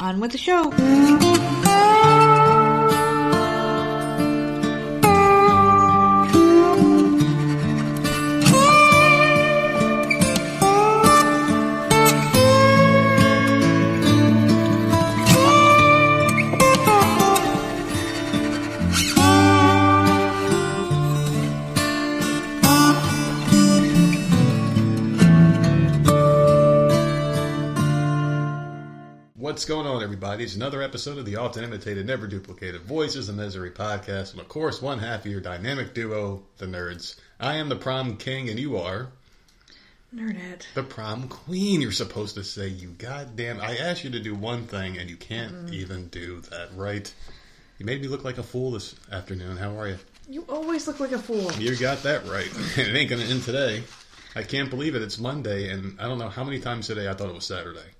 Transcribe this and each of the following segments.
On with the show. What's going on, everybody? It's another episode of the often imitated, never duplicated Voices of Misery podcast. And of course, one half of your dynamic duo, the nerds. I am the prom king, and you are Nerdette. the prom queen. You're supposed to say, you goddamn. I asked you to do one thing, and you can't even do that, right? You made me look like a fool this afternoon. How are you? You always look like a fool. You got that right. it ain't going to end today. I can't believe it. It's Monday, and I don't know how many times today I thought it was Saturday.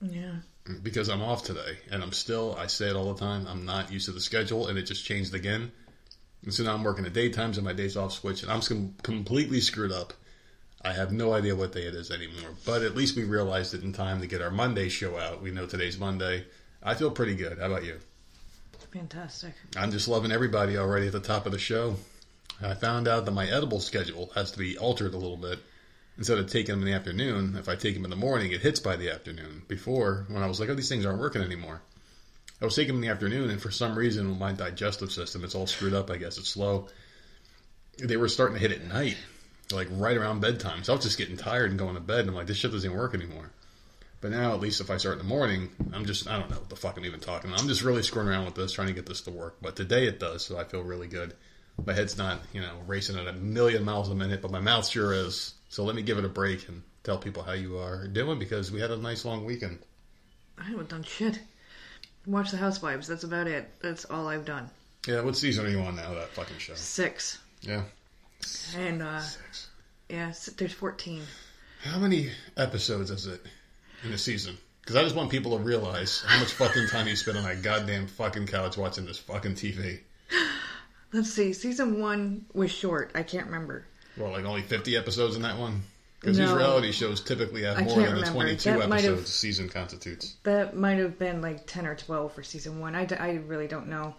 Yeah. Mm, because I'm off today, and I'm still. I say it all the time. I'm not used to the schedule, and it just changed again. And so now I'm working at daytimes, and my days off switch, and I'm com- completely screwed up. I have no idea what day it is anymore. But at least we realized it in time to get our Monday show out. We know today's Monday. I feel pretty good. How about you? Fantastic. I'm just loving everybody already at the top of the show. I found out that my edible schedule has to be altered a little bit. Instead of taking them in the afternoon, if I take them in the morning, it hits by the afternoon. Before, when I was like, oh, these things aren't working anymore. I was taking them in the afternoon, and for some reason, my digestive system, it's all screwed up. I guess it's slow. They were starting to hit at night, like right around bedtime. So I was just getting tired and going to bed. And I'm like, this shit doesn't work anymore. But now, at least if I start in the morning, I'm just, I don't know what the fuck I'm even talking. I'm just really screwing around with this, trying to get this to work. But today it does, so I feel really good. My head's not, you know, racing at a million miles a minute, but my mouth sure is. So let me give it a break and tell people how you are doing because we had a nice long weekend. I haven't done shit. Watch the Housewives. That's about it. That's all I've done. Yeah, what season are you on now, that fucking show? Six. Yeah. And, uh, yeah, there's 14. How many episodes is it in a season? Because I just want people to realize how much fucking time you spend on that goddamn fucking couch watching this fucking TV. Let's see. Season one was short. I can't remember. Well, like only 50 episodes in that one? Because these reality shows typically have I more than the 22 That episodes a season constitutes. That might have been like 10 or 12 for season one. I, d- I really don't know.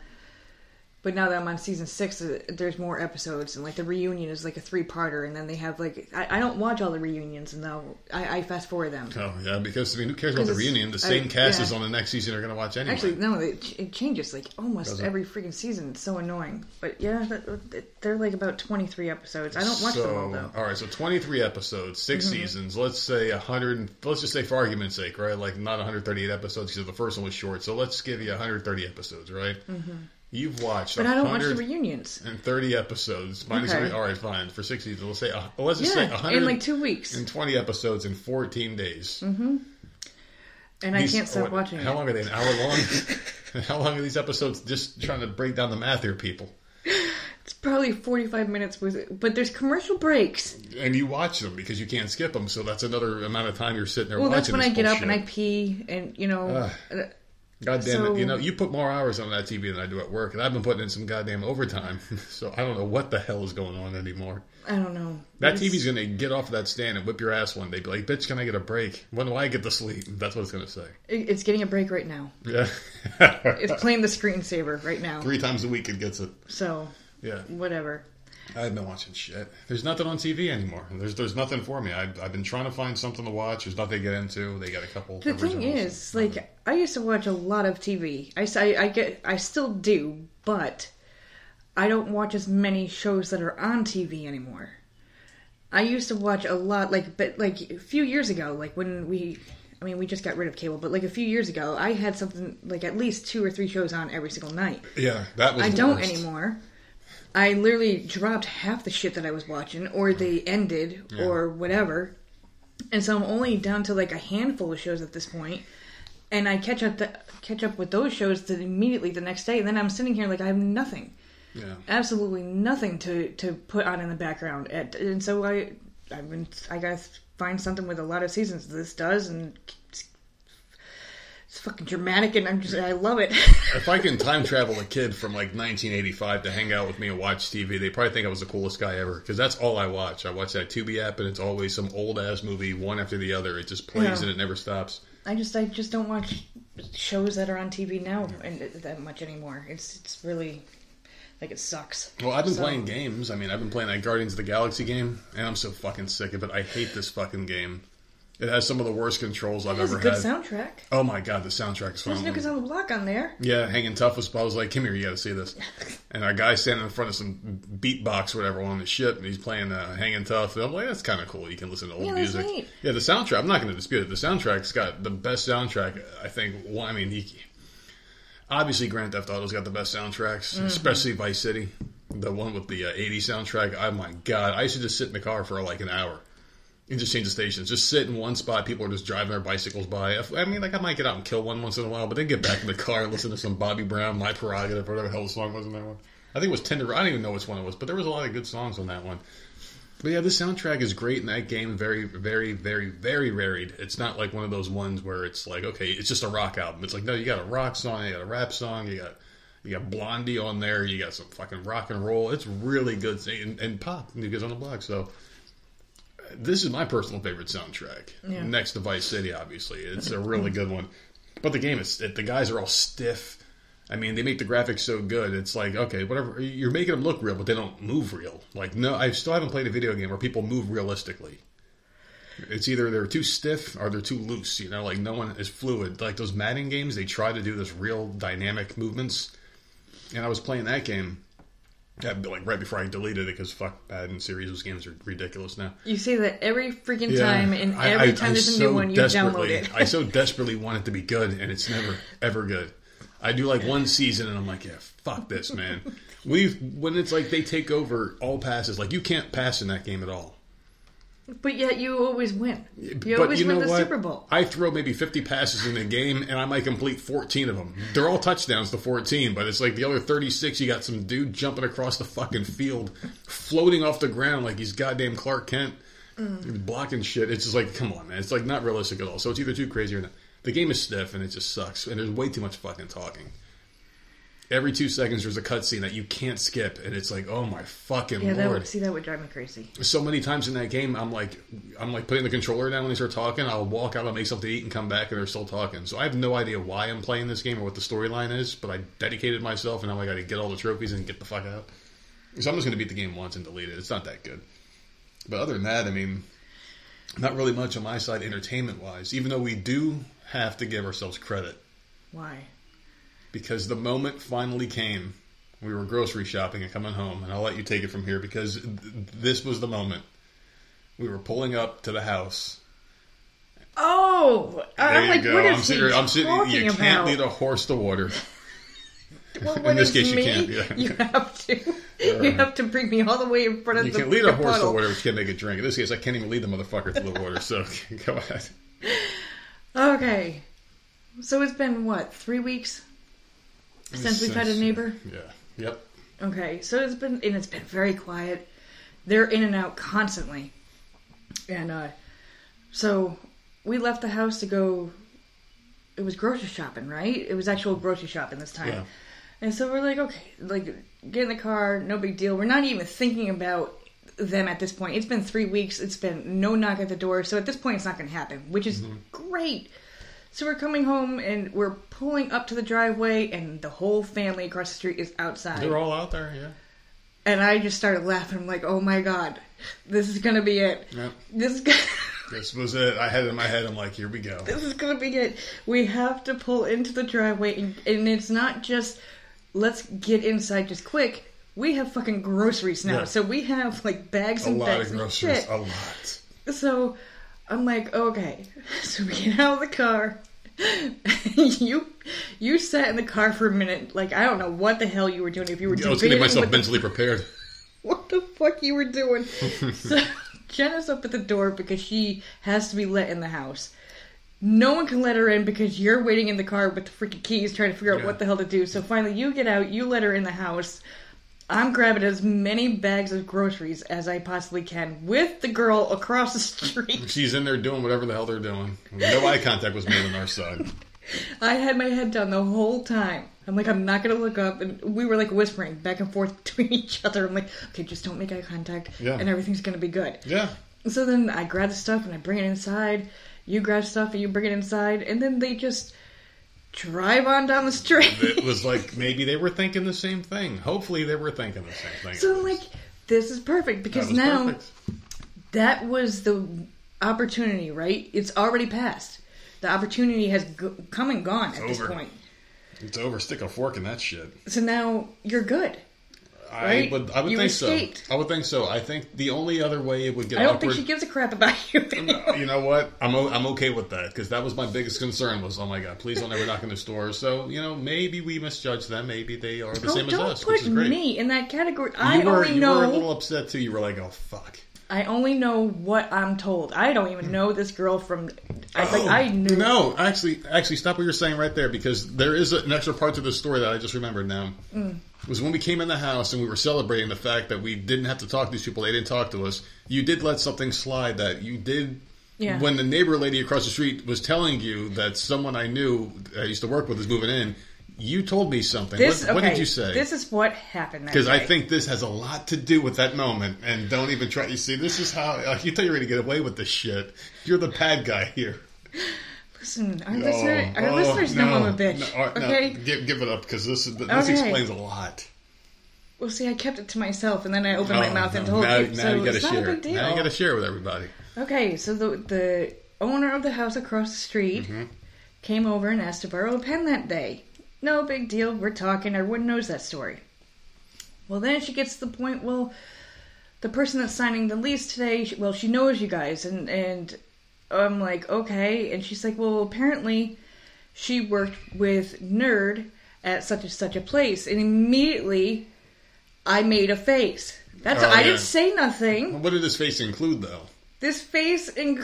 But now that I'm on season six, uh, there's more episodes, and like the reunion is like a three parter, and then they have like I, I don't watch all the reunions, and though I, I fast forward them. Oh, yeah, because, I mean, who cares about the reunion? The I- same cast yeah. is on the next season are going to watch anyway. Actually, no, it, it changes like almost Does it? every freaking season. It's so annoying. But yeah, that, they're like about 23 episodes. I don't watch so, them all though. Mm-hmm. All right, so 23 episodes, 6 seasons. Let's say 100, let's just say for argument's sake, right? Like not 138 episodes because the first one was short. So let's give you 130 episodes, right? Mm-hmm. You've watched But I don't watch the 130 reunions. episodes. Minus Okay. three, all right, fine. For six seasons, let's say, uh, let's just Yeah, say 100 in like two weeks, and 20 episodes in 14 days. Mm-hmm. And I can't stop what- watching How it. long are they? An hour long? how long are these episodes? Just trying to break down the math here, people. It's probably 45 minutes, with, but there's commercial breaks. And you watch them because you can't skip them. So that's another amount of time you're sitting there. Well, watching. that's when I get up and I pee, and you know, uh, God damn so- it! You know, you put more hours on that TV than I do at work, and I've been putting in some goddamn overtime. so I don't know what the hell is going on anymore. I don't know. That It's- TV's gonna get off that stand and whip your ass one day. Be like, "Bitch, can I get a break? When do I get to sleep?" That's what it's gonna say. It's getting a break right now. Yeah, It's playing the screensaver right now. three times a week it gets it. So Yeah, whatever. I've been watching shit. There's nothing on TV anymore. There's there's nothing for me. I've, I've been trying to find something to watch. There's nothing to get into. They got a couple. The thing is, like, I used to watch a lot of TV. I, I, I get, I still do, but I don't watch as many shows that are on TV anymore. I used to watch a lot, like, but like a few years ago, like when we, I mean, we just got rid of cable, but like a few years ago, I had something like at least two or three shows on every single night. yeah, that was. I don't worst. anymore. I literally dropped half the shit that I was watching, or they ended, or whatever. And so I'm only down to like a handful of shows at this point, and I catch up the, catch up with those shows immediately the next day. And then I'm sitting here like I have nothing, Yeah. absolutely nothing to to put on in the background. And, and so I I've been I gotta find something with a lot of seasons. This does, and fucking dramatic, and I'm just I love it. If I can time travel a kid from like 1985 to hang out with me and watch TV, they probably think I was the coolest guy ever. Because that's all I watch. I watch that Tubi app, and it's always some old ass movie, one after the other. It just plays Yeah. and it never stops. I just I just don't watch shows that are on TV now and that much anymore. It's it's really like it sucks. Well, I've been So- playing games. I mean, I've been playing that Guardians of the Galaxy game, and I'm so fucking sick of it. I hate this fucking game. It has some of the worst controls I've a ever good had. soundtrack. Oh my god, the soundtrack is There's phenomenal. no on the block on there. Yeah, hanging tough was. I was like, "Come here, you got to see this." And our guy standing in front of some beatbox, or whatever, on the ship, and he's playing uh, "Hanging Tough." And I'm like, "That's kind of cool. You can listen to old Yeah, that's music." neat. Yeah, the soundtrack. I'm not going to dispute it. The soundtrack's got the best soundtrack. I think. Well, I mean, he, obviously Grand Theft Auto's got the best soundtracks, Mm-hmm. especially Vice City, the one with the uh, '80s soundtrack. Oh my god, I used to just sit in the car for like an hour. And just change the stations. Just sit in one spot. People are just driving their bicycles by. I mean, like I might get out and kill one once in a while, but then get back in the car and listen to some Bobby Brown, "My Prerogative," or whatever the hell the song was in that one. I think it was Tender. I don't even know which one it was, but there was a lot of good songs on that one. But yeah, the soundtrack is great, in that game very, very, very, very varied. It's not like one of those ones where it's like, okay, it's just a rock album. It's like, no, you got a rock song, you got a rap song, you got you got Blondie on there, you got some fucking rock and roll. It's really good, and, and pop, Kids on the Block. So this is my personal favorite soundtrack. Yeah. Next to Vice City, obviously, it's a really good one. But the game is it, the guys are all stiff. I mean, they make the graphics so good. It's like okay, whatever. You're making them look real, but they don't move real. Like no, I still haven't played a video game where people move realistically. It's either they're too stiff or they're too loose. You know, like no one is fluid. Like those Madden games, they try to do this real dynamic movements. And I was playing that game, yeah, like right before I deleted it because fuck Madden series. Those games are ridiculous now. You say that every freaking time, and every I- time I there's a so new one, you download it. I so desperately want it to be good, and it's never ever good. I do like one season, and I'm like, yeah, fuck this, man. We when it's like they take over all passes, like you can't pass in that game at all. But yet you always win. You but always you win the what? Super Bowl. I throw maybe 50 passes in the game, and I might complete 14 of them. They're all touchdowns to 14, but it's like the other 36, you got some dude jumping across the fucking field, floating off the ground like he's goddamn Clark Kent, Mm. blocking shit. It's just like, come on, man. It's like not realistic at all. So it's either too crazy or not. The game is stiff, and it just sucks, and there's way too much fucking talking. Every two seconds, there's a cutscene that you can't skip, and it's like, oh my fucking Yeah, that lord! would, see that would drive me crazy. so many times in that game, I'm like, I'm like putting the controller down when they start talking. I'll walk out, I'll make something to eat, and come back, and they're still talking. So I have no idea why I'm playing this game or what the storyline is. But I dedicated myself, and now I got to get all the trophies and get the fuck out. So I'm just to beat the game once and delete it. It's not that good. But other than that, I mean, not really much on my side, entertainment wise. Even though we do have to give ourselves credit Why? Because the moment finally came. We were grocery shopping and coming home, and I'll let you take it from here because th- this was the moment. We were pulling up to the house. Oh, There I'm you like, go. what is I'm sitting. he I'm sitting. talking You about? can't lead a horse to water. Well, in this case, you me, can't, yeah. You have to. You have to bring me all the way in front of You the You can lead a horse to water, but you can't make it drink. In this case, I can't even lead the motherfucker to the water. So go ahead. Okay, so it's been what three weeks since we've had a neighbor. Yeah. Yep. Okay, so it's been and it's been very quiet. They're in and out constantly, and uh, so we left the house to go. It was grocery shopping, right? It was actual grocery shopping this time, Yeah. and so we're like, okay, like get in the car, no big deal. We're not even thinking about them at this point. It's been three weeks. It's been no knock at the door, so at this point, it's not going to happen, which is great. So we're coming home and we're pulling up to the driveway, and the whole family across the street is outside. They're all out there. Yeah. And I just started laughing. I'm like, oh my god, this is gonna be it. Yep. This is gonna, This was it. I had it in my head. I'm like, here we go. this is gonna be it. We have to pull into the driveway, and, and it's not just let's get inside just quick. We have fucking groceries now, Yeah. so we have like bags A and lot bags of of groceries. shit. A lot. So I'm like, okay. So we get out of the car. you you sat in the car for a minute, like I don't know what the hell you were doing. If you were I was getting myself with the mentally prepared. what the fuck you were doing. so Jenna's up at the door because she has to be let in the house. No one can let her in because you're waiting in the car with the freaking keys trying to figure out Yeah. what the hell to do. So finally you get out, you let her in the house. I'm grabbing as many bags of groceries as I possibly can with the girl across the street. She's in there doing whatever the hell they're doing. No eye contact was made on our side. I had my head down the whole time. I'm like, I'm not gonna look up, and we were like whispering back and forth between each other. I'm like, okay, just don't make eye contact, Yeah. and everything's gonna be good. Yeah. So then I grab the stuff and I bring it inside. You grab stuff and you bring it inside, and then they just drive on down the street. It was like maybe they were thinking the same thing. Hopefully, they were thinking the same thing. so I'm like, this is perfect because was now perfect. that was the opportunity, right? It's already passed. The opportunity has go- come and gone at this over. point. it's over. Stick a fork in that shit. So now you're good. I would, I would You think escaped. so. I would think so. I think the only other way it would get I don't awkward. think she gives a crap about you. you know what? I'm o- I'm okay with that because that was my biggest concern. Was oh my god, please don't ever knock on the store. So you know, maybe we misjudge them. Maybe they are the Oh, same as us. don't put is great. me in that category. you I were only you know. You were a little upset too. You were like, oh fuck. I only know what I'm told. I don't even know this girl from. I like Oh, I knew. No, actually, actually, stop what you're saying right there because there is an extra part to the story that I just remembered now. Mm. Was when we came in the house and we were celebrating the fact that we didn't have to talk to these people. They didn't talk to us. You did let something slide that you did. Yeah. When the neighbor lady across the street was telling you that someone I knew I used to work with is moving in, you told me something. This what, what did you say? This is what happened. because I think this has a lot to do with that moment. And don't even try. You see, this is how like, you thought you were going to get away with this shit. You're the bad guy here. Listen, our, listener, our Oh, listeners know I'm a no, bitch. no, right, no, okay. give, give it up because this is this Okay. explains a lot. Well, see, I kept it to myself, and then I opened my Oh, mouth and told now, you. now so you got to it's not share. a big deal. Now you got to share with everybody. Okay, so the the owner of the house across the street Mm-hmm. came over and asked to borrow a pen that day. No big deal. We're talking. Everyone knows that story. Well, then she gets to the point. Well, the person that's signing the lease today. Well, she knows you guys, and and I'm like, okay. And she's like, well, apparently she worked with Nerd at such and such a place, and immediately I made a face. That's Oh, I yeah. didn't say nothing What did his face include, though? this face and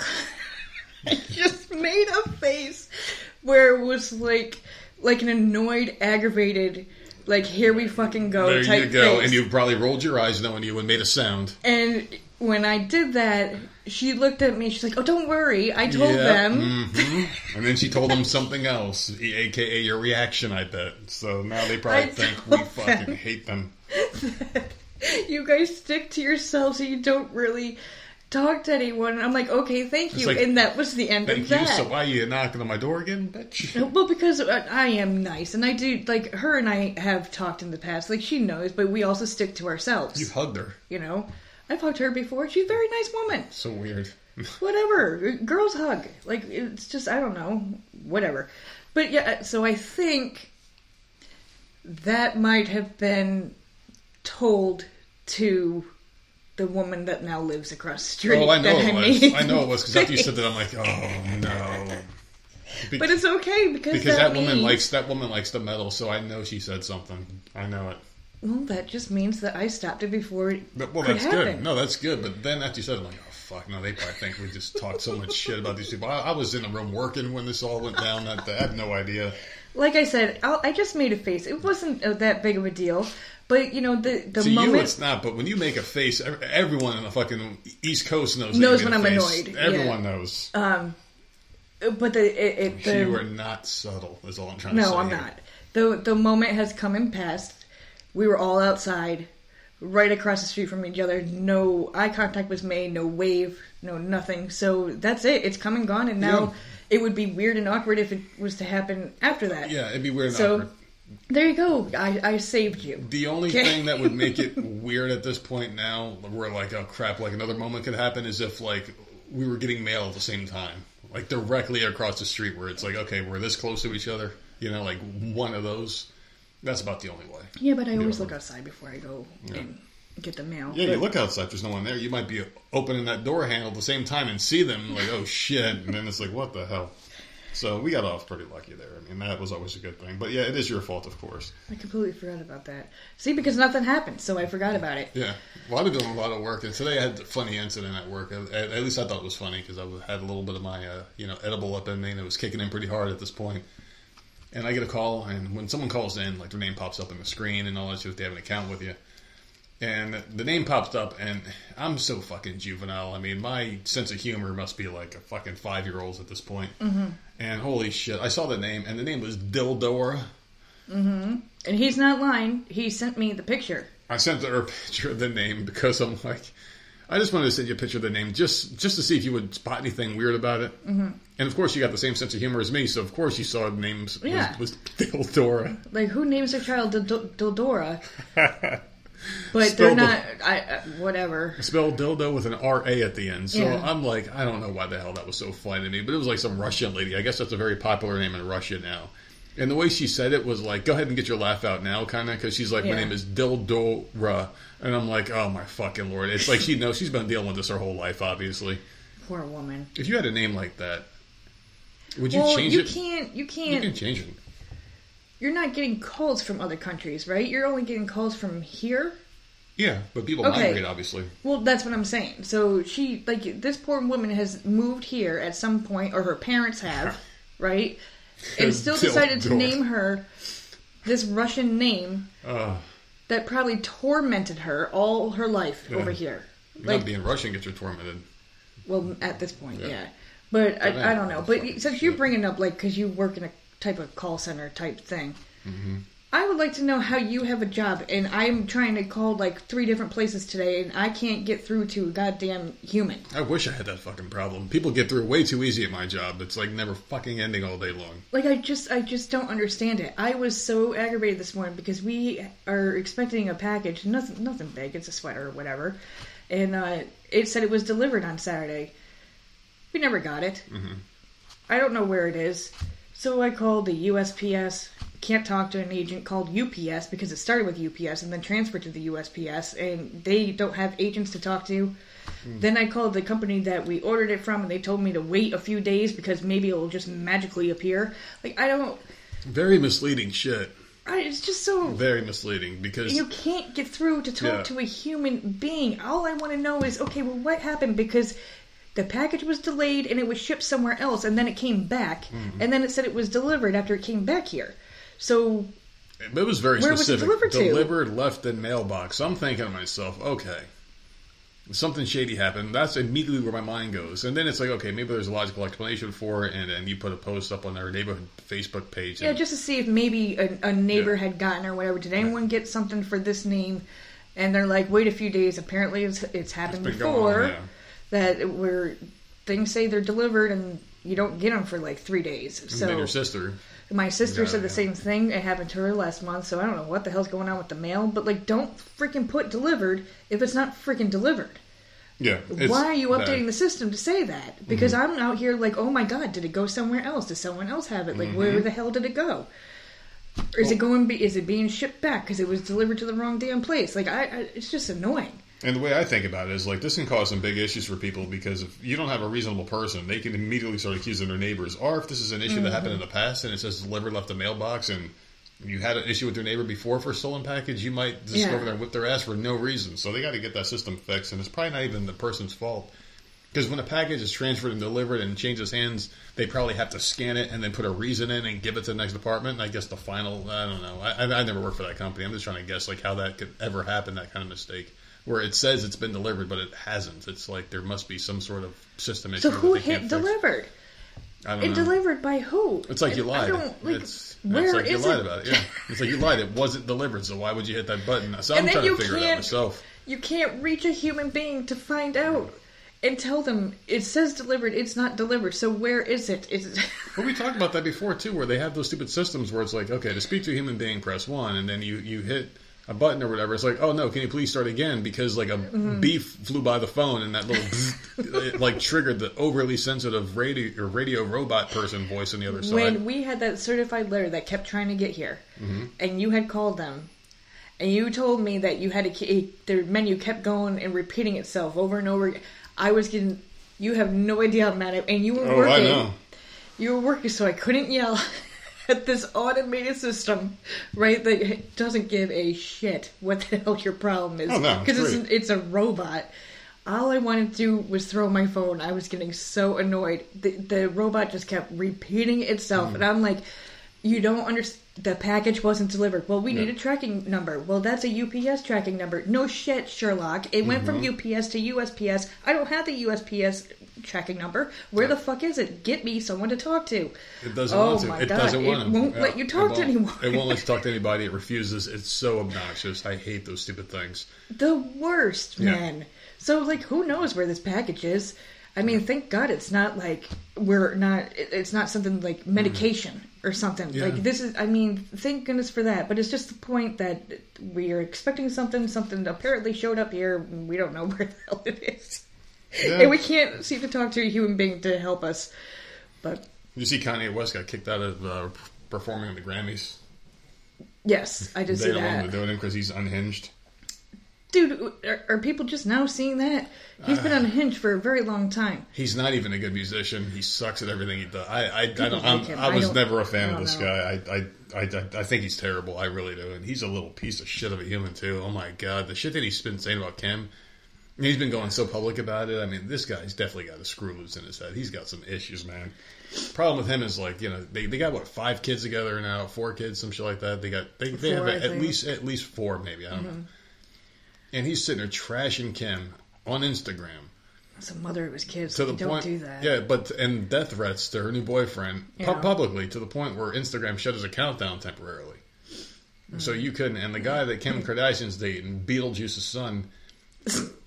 I just made a face where it was like like an annoyed, aggravated, like here we fucking go there type you go. face. And you probably rolled your eyes knowing you and made a sound. And when I did that, she looked at me. She's like, "Oh, don't worry, I told Yeah, them." mhm. And then she told them something else, aka your reaction, I bet. So now they probably I think we fucking them. hate them. you guys stick to yourselves, so you don't really talk to anyone. And I'm like, "Okay, thank you," like, and that was the end of it. Thank of you. So why are you knocking on my door again, bitch? Well, because I am nice, and I do like her and I have talked in the past. Like she knows, but we also stick to ourselves. You hugged her. You know, I've hugged her before. She's a very nice woman. So weird. Whatever, girls hug. Like it's just I don't know, whatever. But yeah, so I think that might have been told to the woman that now lives across the street. Oh, I know it made was. I know it was because after you said that, I'm like, oh no. Be- But it's okay because because that, that, woman means, likes that woman likes the metal, so I know she said something. I know it. Well, that just means that I stopped it before it But, well, could that's happen. good. No, that's good. But then after you said, it, I'm like, oh fuck, no, they probably think we just talked so much shit about these people. I, I was in the room working when this all went down. Day. I had no idea. Like I said, I'll, I just made a face. It wasn't uh, that big of a deal, but you know the the to you, moment. it's not. But when you make a face, everyone in the fucking East Coast knows. Knows when I'm face. annoyed, Everyone yeah. knows. but the it, it the you are not subtle. Is all I'm trying to say. no, I'm here. not. the The moment has come and passed. We were all outside, right across the street from each other. No eye contact was made. No wave. No nothing. So that's it. It's come and gone. And now Yeah. it would be weird and awkward if it was to happen after that. Yeah, it'd be weird. and So awkward. there you go. I, I saved you. The only Okay. thing that would make it weird at this point now, where like, oh crap, like another moment could happen, is if like we were getting mail at the same time, like directly across the street, where it's like, okay, we're this close to each other, you know, like one of those. That's about the only way. Yeah, but I always look outside before I go and get the mail. Yeah, But- you look outside. There's no one there. You might be opening that door handle at the same time and see them, like, oh shit, and then it's like, what the hell. So we got off pretty lucky there. I mean, that was always a good thing. But yeah, it is your fault, of course. I completely forgot about that. See, because nothing happened, so I forgot about it. Yeah, well, I've been doing a lot of work, and today I had a funny incident at work. At, at least I thought it was funny because I had a little bit of my, uh, you know, edible up in me, and it was kicking in pretty hard at this point. And I get a call, and when someone calls in, like their name pops up on the screen and all that shit, if they have an account with you. And the name pops up, and I'm so fucking juvenile. I mean, my sense of humor must be like a fucking five year old's at this point. Mm-hmm. And holy shit, I saw the name, and the name was Dildora. Mm-hmm. And he's not lying. He sent me the picture. I sent her a picture of the name because I'm like, I just wanted to send you a picture of the name just just to see if you would spot anything weird about it. Mm-hmm. And of course, you got the same sense of humor as me, so of course you saw the names Yeah. was, was Dildora. Like, who names their child Dildora? But Spell they're the- not. I, I whatever. Spelled dildo with an R A at the end. So Yeah. I'm like, I don't know why the hell that was so funny to me, but it was like some Russian lady. I guess that's a very popular name in Russia now. And the way she said it was like, go ahead and get your laugh out now, kind of, because she's like, Yeah. my name is Dildora. And I'm like, oh my fucking lord. It's like she knows she's been dealing with this her whole life, obviously. Poor woman. If you had a name like that, would you change it? well, change you it? can't. You You can't. You can change it. You're not getting calls from other countries, right? You're only getting calls from here. Yeah, but people Okay. migrate, obviously. Well, that's what I'm saying. So she, like, this poor woman has moved here at some point, or her parents have, right? And still decided to name her this Russian name Uh, that probably tormented her all her life Yeah. over here. like, Like, being Russian gets you tormented. well, at this point, Yeah. yeah. But I, I don't know. But since you're bringing up, like, because you work in a type of call center type thing, Mm-hmm. I would like to know how you have a job, and I'm trying to call like three different places today, and I can't get through to a goddamn human. I wish I had that fucking problem. People get through way too easy at my job. It's like never fucking ending all day long. Like I just I just don't understand it. I was so aggravated this morning because we are expecting a package, nothing nothing big, it's a sweater or whatever. And uh, it said it was delivered on Saturday. We never got it. I don't know where it is. So I called the USPS. Can't talk to an agent called UPS because it started with UPS and then transferred to the USPS, and they don't have agents to talk to. Then I called the company that we ordered it from, and they told me to wait a few days because maybe it will just magically appear. Like I don't. Very misleading shit. I, it's just so Very misleading because you can't get through to talk Yeah. to a human being. All I want to know is okay, well, what happened? Because the package was delayed and it was shipped somewhere else, and then it came back, Mm-hmm. and then it said it was delivered after it came back here. So it was very Where was it specific. delivered to? Left in mailbox. So I'm thinking to myself, okay, something shady happened. That's immediately where my mind goes. And then it's like, okay, maybe there's a logical explanation for it. And then you put a post up on our neighborhood Facebook page. yeah, just to see if maybe a, a neighbor Yeah. had gotten or whatever. Did anyone get something for this name? And they're like, wait a few days. Apparently, it's, it's happened going before on, yeah. that where things say they're delivered and you don't get them for like three days. and So then your sister. My sister said the same thing. It happened to her last month, so I don't know what the hell's going on with the mail. But like, don't freaking put delivered if it's not freaking delivered. Yeah. Why are you updating the system to say that? Because Mm-hmm. I'm out here like, oh my god, did it go somewhere else? Did someone else have it? Like, where Mm-hmm. the hell did it go? Or is it going? Be, is it being shipped back because it was delivered to the wrong damn place? Like, I, I it's just annoying. And the way I think about it is like this can cause some big issues for people because if you don't have a reasonable person, they can immediately start accusing their neighbors. Or if this is an issue that mm-hmm. happened in the past and it says delivered left the mailbox and you had an issue with your neighbor before for a stolen package, you might just Yeah. go over there and whip their ass for no reason. So they got to get that system fixed, and it's probably not even the person's fault. Because when a package is transferred and delivered and changes hands, they probably have to scan it and then put a reason in and give it to the next department. And I guess the final, I don't know. I, I, I never worked for that company. I'm just trying to guess like how that could ever happen, that kind of mistake. Where it says it's been delivered, but it hasn't. It's like there must be some sort of system issue. So who hit delivered? I don't And know. delivered by who? It's like you lied. like. it's, where it's like you lied it? about it. Yeah, it's like you lied. It wasn't delivered, so why would you hit that button? So And I'm trying to figure it out myself. You can't reach a human being to find out and tell them it says delivered, it's not delivered. So where is it? Is it Well, we talked about that before too, where they have those stupid systems where it's like, okay, to speak to a human being, press one, and then you you hit a button or whatever. It's like, oh no, can you please start again? Because like a Mm-hmm. beef flew by the phone, and that little it, like triggered the overly sensitive radio or radio robot person voice on the other side. when we had that certified letter that kept trying to get here, Mm-hmm. and you had called them, and you told me that you had to ke- their menu kept going and repeating itself over and over. again. I was getting. You have no idea how mad I and you were oh, working. I know. You were working, so I couldn't yell this automated system, right? That doesn't give a shit what the hell your problem is. Oh, no, it's it's, it's a robot. All I wanted to do was throw my phone. I was getting so annoyed. The, the robot just kept repeating itself, Mm. and I'm like, "You don't understand. The package wasn't delivered. Well, we need a tracking number. Well, that's a UPS tracking number. No shit, Sherlock. It went from Mm-hmm. UPS to USPS. I don't have the USPS tracking number. Where the fuck is it? Get me someone to talk to. It doesn't Oh want to. my it God, doesn't it want to. It won't let you talk to anyone. It won't let you talk to anybody. It refuses. It's so obnoxious. I hate those stupid things. The worst, Yeah. man. So, like, who knows where this package is? I mean, thank God it's not like we're not. It's not something like mm-hmm. medication or something. Yeah. Like this is. I mean, thank goodness for that. But it's just the point that we are expecting something. Something apparently showed up here. We don't know where the hell it is, Yeah. and we can't seem to talk to a human being to help us. But You see, Kanye West got kicked out of uh, performing at the Grammys. yes, I did They see that. him do it because he's unhinged. Dude, are, are people just now seeing that? He's been Uh. unhinged for a very long time. He's not even a good musician. He sucks at everything he does. I I, I, don't, I'm, like him. I I was don't- never a fan of this know. guy. I, I I I think he's terrible. I really do. And he's a little piece of shit of a human too. Oh my god, the shit that he's been saying about Kim. He's been going so public about it. I mean, this guy's definitely got a screw loose in his head. He's got some issues, man. Problem with him is like you know they, they got what five kids together now, four kids, some shit like that. They got they, they Four, have at. Mm-hmm. least at least four maybe. I don't know. And he's sitting there trashing Kim on Instagram As a mother of his kids, to the don't point, do that. yeah, but and death threats to her new boyfriend pu- publicly to the point where Instagram shut his account down temporarily. So Mm. you couldn't, and the guy that Kim Kardashian's dating, Beetlejuice's son,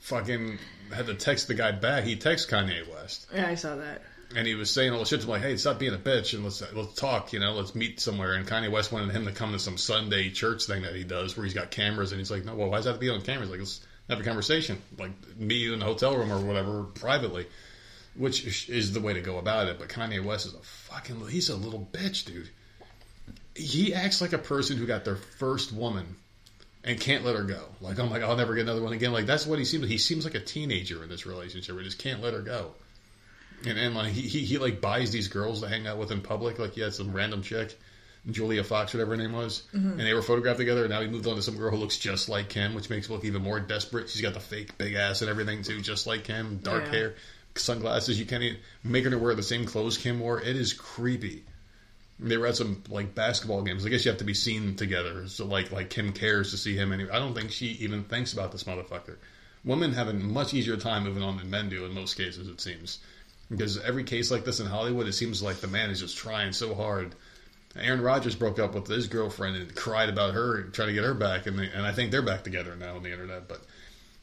fucking had to text the guy back. He texted Kanye West, Yeah, I saw that. and he was saying all the shit to him like, "Hey, stop being a bitch and let's let's talk. You know, let's meet somewhere." And Kanye West wanted him to come to some Sunday church thing that he does where he's got cameras, and he's like, "No, well, why does that have to be on cameras? Like, let's have a conversation, like meet you in a hotel room or whatever, privately." Which is- is the way to go about it. But Kanye West is a fucking, he's a little bitch, dude. He acts like a person who got their first woman and can't let her go. Like, I'm like I'll never get another one again. Like, that's what he seems. He seems like a teenager in this relationship. He just can't let her go. And and like he, he he like buys these girls to hang out with in public. Like he had some random chick, Julia Fox, whatever her name was, mm-hmm. and they were photographed together. And now he moved on to some girl who looks just like Kim, which makes it look even more desperate. She's got the fake big ass and everything too, just like Kim, dark Yeah. hair, sunglasses. You can't even making her wear the same clothes Kim wore. It is creepy. They were at some like basketball games. I guess you have to be seen together. So like like Kim cares to see him. Anyway, I don't think she even thinks about this motherfucker. Women have a much easier time moving on than men do in most cases. It seems because every case like this in Hollywood, it seems like the man is just trying so hard. Aaron Rodgers broke up with his girlfriend and cried about her, trying to get her back, and they, and I think they're back together now on the internet. But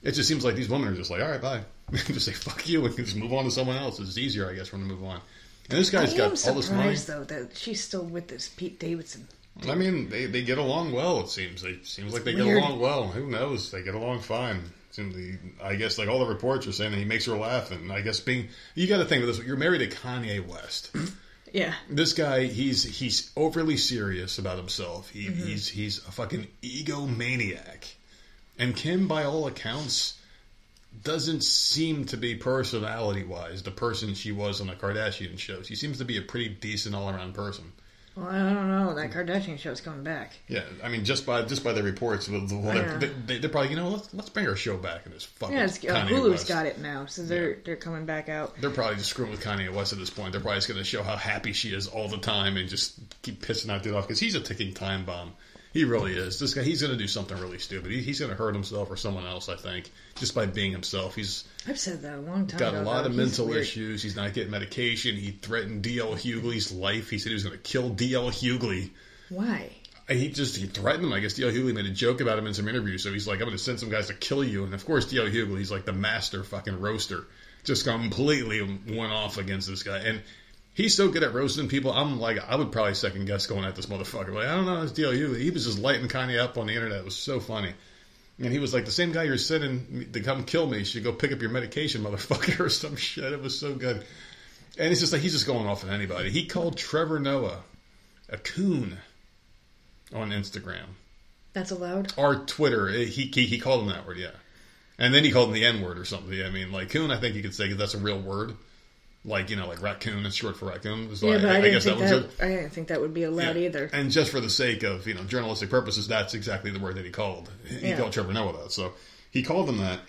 it just seems like these women are just like, all right, bye, just say fuck you and just move on to someone else. It's easier, I guess, for them to move on. And this guy's I got am all this money. surprised though that she's still with this Pete Davidson. I mean, they, they get along well. It seems they seems like they Weird. get along well. Who knows? They get along fine. Seems the, I guess like all the reports are saying that he makes her laugh, and I guess being you got to think of this. You're married to Kanye West. Yeah, this guy, he's he's overly serious about himself. He, Mm-hmm. He's he's a fucking egomaniac, and Kim, by all accounts, doesn't seem to be personality wise the person she was on the Kardashian show. She seems to be a pretty decent all around person. well, I don't know. That Kardashian show's coming back. Yeah, I mean, just by just by the reports, well, the- well, Yeah. they, they're probably you know let's let's bring our show back in this fucking Yeah, it's, uh, Hulu's West. got it now, so they're they're coming back out. They're probably just screwing with Kanye West at this point. They're probably just going to show how happy she is all the time and just keep pissing that dude off because he's a ticking time bomb. He really is. This guy, he's going to do something really stupid. He, he's going to hurt himself or someone else. I think just by being himself. He's I've said that a long time got ago. a lot though. of mental issues. He's not getting medication. He threatened D.L. Hughley's life. He said he was going to kill D.L. Hughley. Why? He just he threatened him. I guess D.L. Hughley made a joke about him in some interview. So he's like, "I'm going to send some guys to kill you." And of course, D.L. Hughley, he's like the master fucking roaster. Just completely went off against this guy, and he's so good at roasting people. I'm like, I would probably second guess going at this motherfucker. Like, I don't know, it's D.L. Hughley. He was just lighting Kanye up on the internet. It was so funny. And he was like, the same guy you're sending to come kill me should go pick up your medication, motherfucker, or some shit. It was so good. And it's just like he's just going off on anybody. He called Trevor Noah a coon on Instagram That's allowed. or Twitter. He he, he called him that word, yeah. And then he called him the N word or something. I mean, like coon, I think you could say that's a real word. Like you know, like raccoon is short for raccoon. So Yeah, but I, didn't guess think was that. it. I didn't think that would be allowed Yeah. either. And just for the sake of you know journalistic purposes, that's exactly the word that he called. He Yeah. called Trevor Noah that. So he called him that.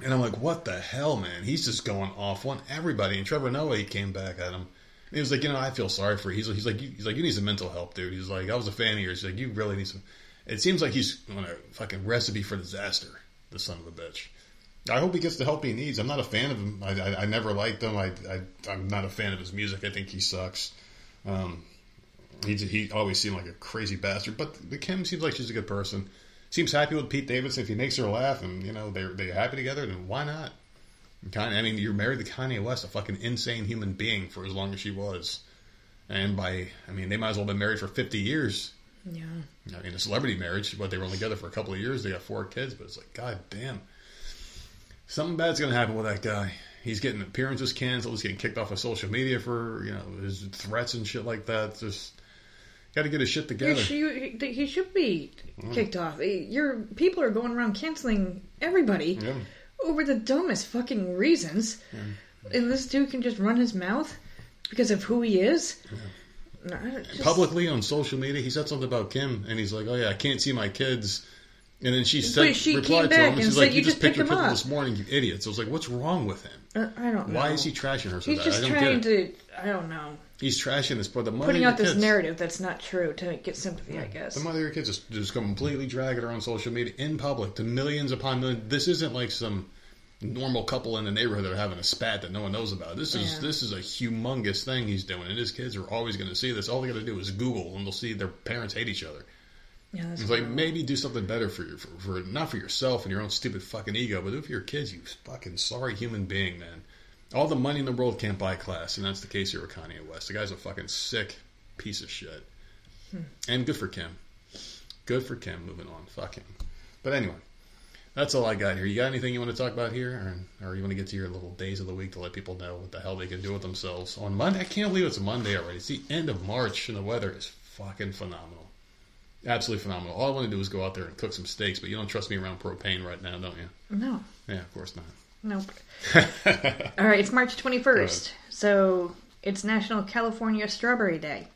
And I'm like, what the hell, man? He's just going off on everybody. And Trevor Noah, he came back at him. And he was like, you know, I feel sorry for you. He's, he's like, you, he's like, you need some mental help, dude. He's like, I was a fan of yours. He's like, you really need some. It seems like he's on a fucking recipe for disaster. The son of a bitch. I hope he gets the help he needs. I'm not a fan of him. I, I, I never liked him. I, I, I'm not a fan of his music. I think he sucks. Um, he he always seemed like a crazy bastard. But the Kim seems like she's a good person. seems happy with Pete Davidson. If he makes her laugh, and you know they're they're happy together, then why not? Kind I mean, you're married to Kanye West, a fucking insane human being for as long as she was, and by I mean they might as well have been married for 50 years. Yeah. I mean, a celebrity marriage, but they were only together for a couple of years. They got four kids, but it's like, god damn, something bad's gonna happen with that guy. He's getting appearances canceled. He's getting kicked off of social media for you know his threats and shit like that. Just got to get his shit together. you- he should be mm. kicked off. Eh, your people are going around canceling everybody Yeah. over the dumbest fucking reasons, and this dude can just run his mouth because of who he is. No, just- Publicly on social media, he said something about Kim, and he's like, "Oh yeah, I can't see my kids." And then she said, she replied to him, and she's like, "You "You just picked picked him up up." this morning, you idiots." I was like, "What's wrong with him? Uh, I don't know. Why is he trashing her so He's bad? just I don't trying get it. to. I don't know. He's trashing this for the mother Putting of out your this kids. narrative that's not true to get sympathy, I guess. The mother of your kids just, just completely dragging her on social media in public to millions upon millions. This isn't like some normal couple in the neighborhood that are having a spat that no one knows about. This is Yeah. this is a humongous thing he's doing, and his kids are always going to see this. All they got to do is Google, and they'll see their parents hate each other. Yeah, It's like maybe do something better for your for, for not for yourself and your own stupid fucking ego, but do it for your kids. You fucking sorry human being, man. All the money in the world can't buy class, and that's the case here with Kanye West. The guy's a fucking sick piece of shit. And good for Kim. Good for Kim. Moving on. Fuck him. But anyway, that's all I got here. You got anything you want to talk about here, or, or you want to get to your little days of the week to let people know what the hell they can do with themselves on Monday? I can't believe it's Monday already. It's the end of March, and the weather is fucking phenomenal. Absolutely phenomenal. All I want to do is go out there and cook some steaks, but you don't trust me around propane right now, don't you? No, Yeah, of course not. nope. All right, it's March 21st. So it's National California Strawberry Day.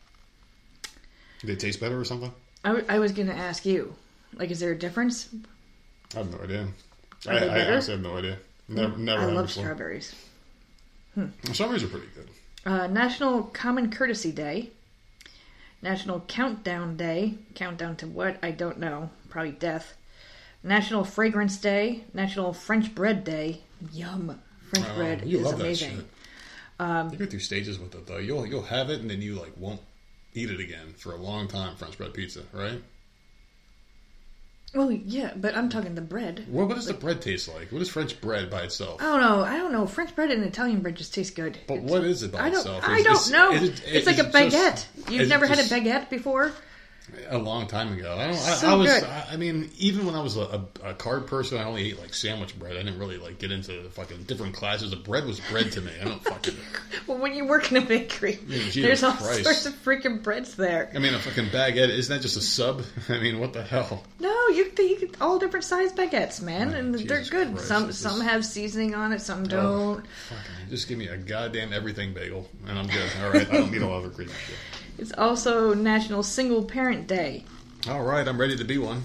they taste better or something? I, w- I was going to ask you, like, is there a difference? I have no idea. Are I, they I honestly have no idea. Never, never I love before. strawberries. Strawberries are pretty good. Uh, National Common Courtesy Day. National Countdown Day. Countdown to what? I don't know. Probably death. National Fragrance Day. National French Bread Day. Yum. French Oh, bread is amazing. Um, you go through stages with it though. You'll you'll have it and then you like won't eat it again for a long time. French bread pizza, right? Well, yeah, but I'm talking the bread. What what does the bread taste like? What is French bread by itself? I don't know. I don't know. French bread and Italian bread just taste good. But what is it by I don't. itself? I Is- don't is- know. is it- it's is like a it baguette. just- You've is it never just- had a baguette before? A long time ago. I don't. So I was. good. I, I mean, even when I was a, a, person, I only ate like sandwich bread. I didn't really like get into the fucking different classes. The bread was bread to me. I don't fucking. Well, when you work in a bakery, Jesus there's all Christ. sorts of freaking breads there. I mean, a fucking baguette isn't that just a sub? I mean, what the hell? No, you you get all different size baguettes, man, Oh, and they're good. Christ, some some is- have seasoning on it, some Oh, don't. fucking, just give me a goddamn everything bagel, and I'm good. All right, I don't need all other crazy shit. It's also National Single Parent Day, All right, I'm ready to be one.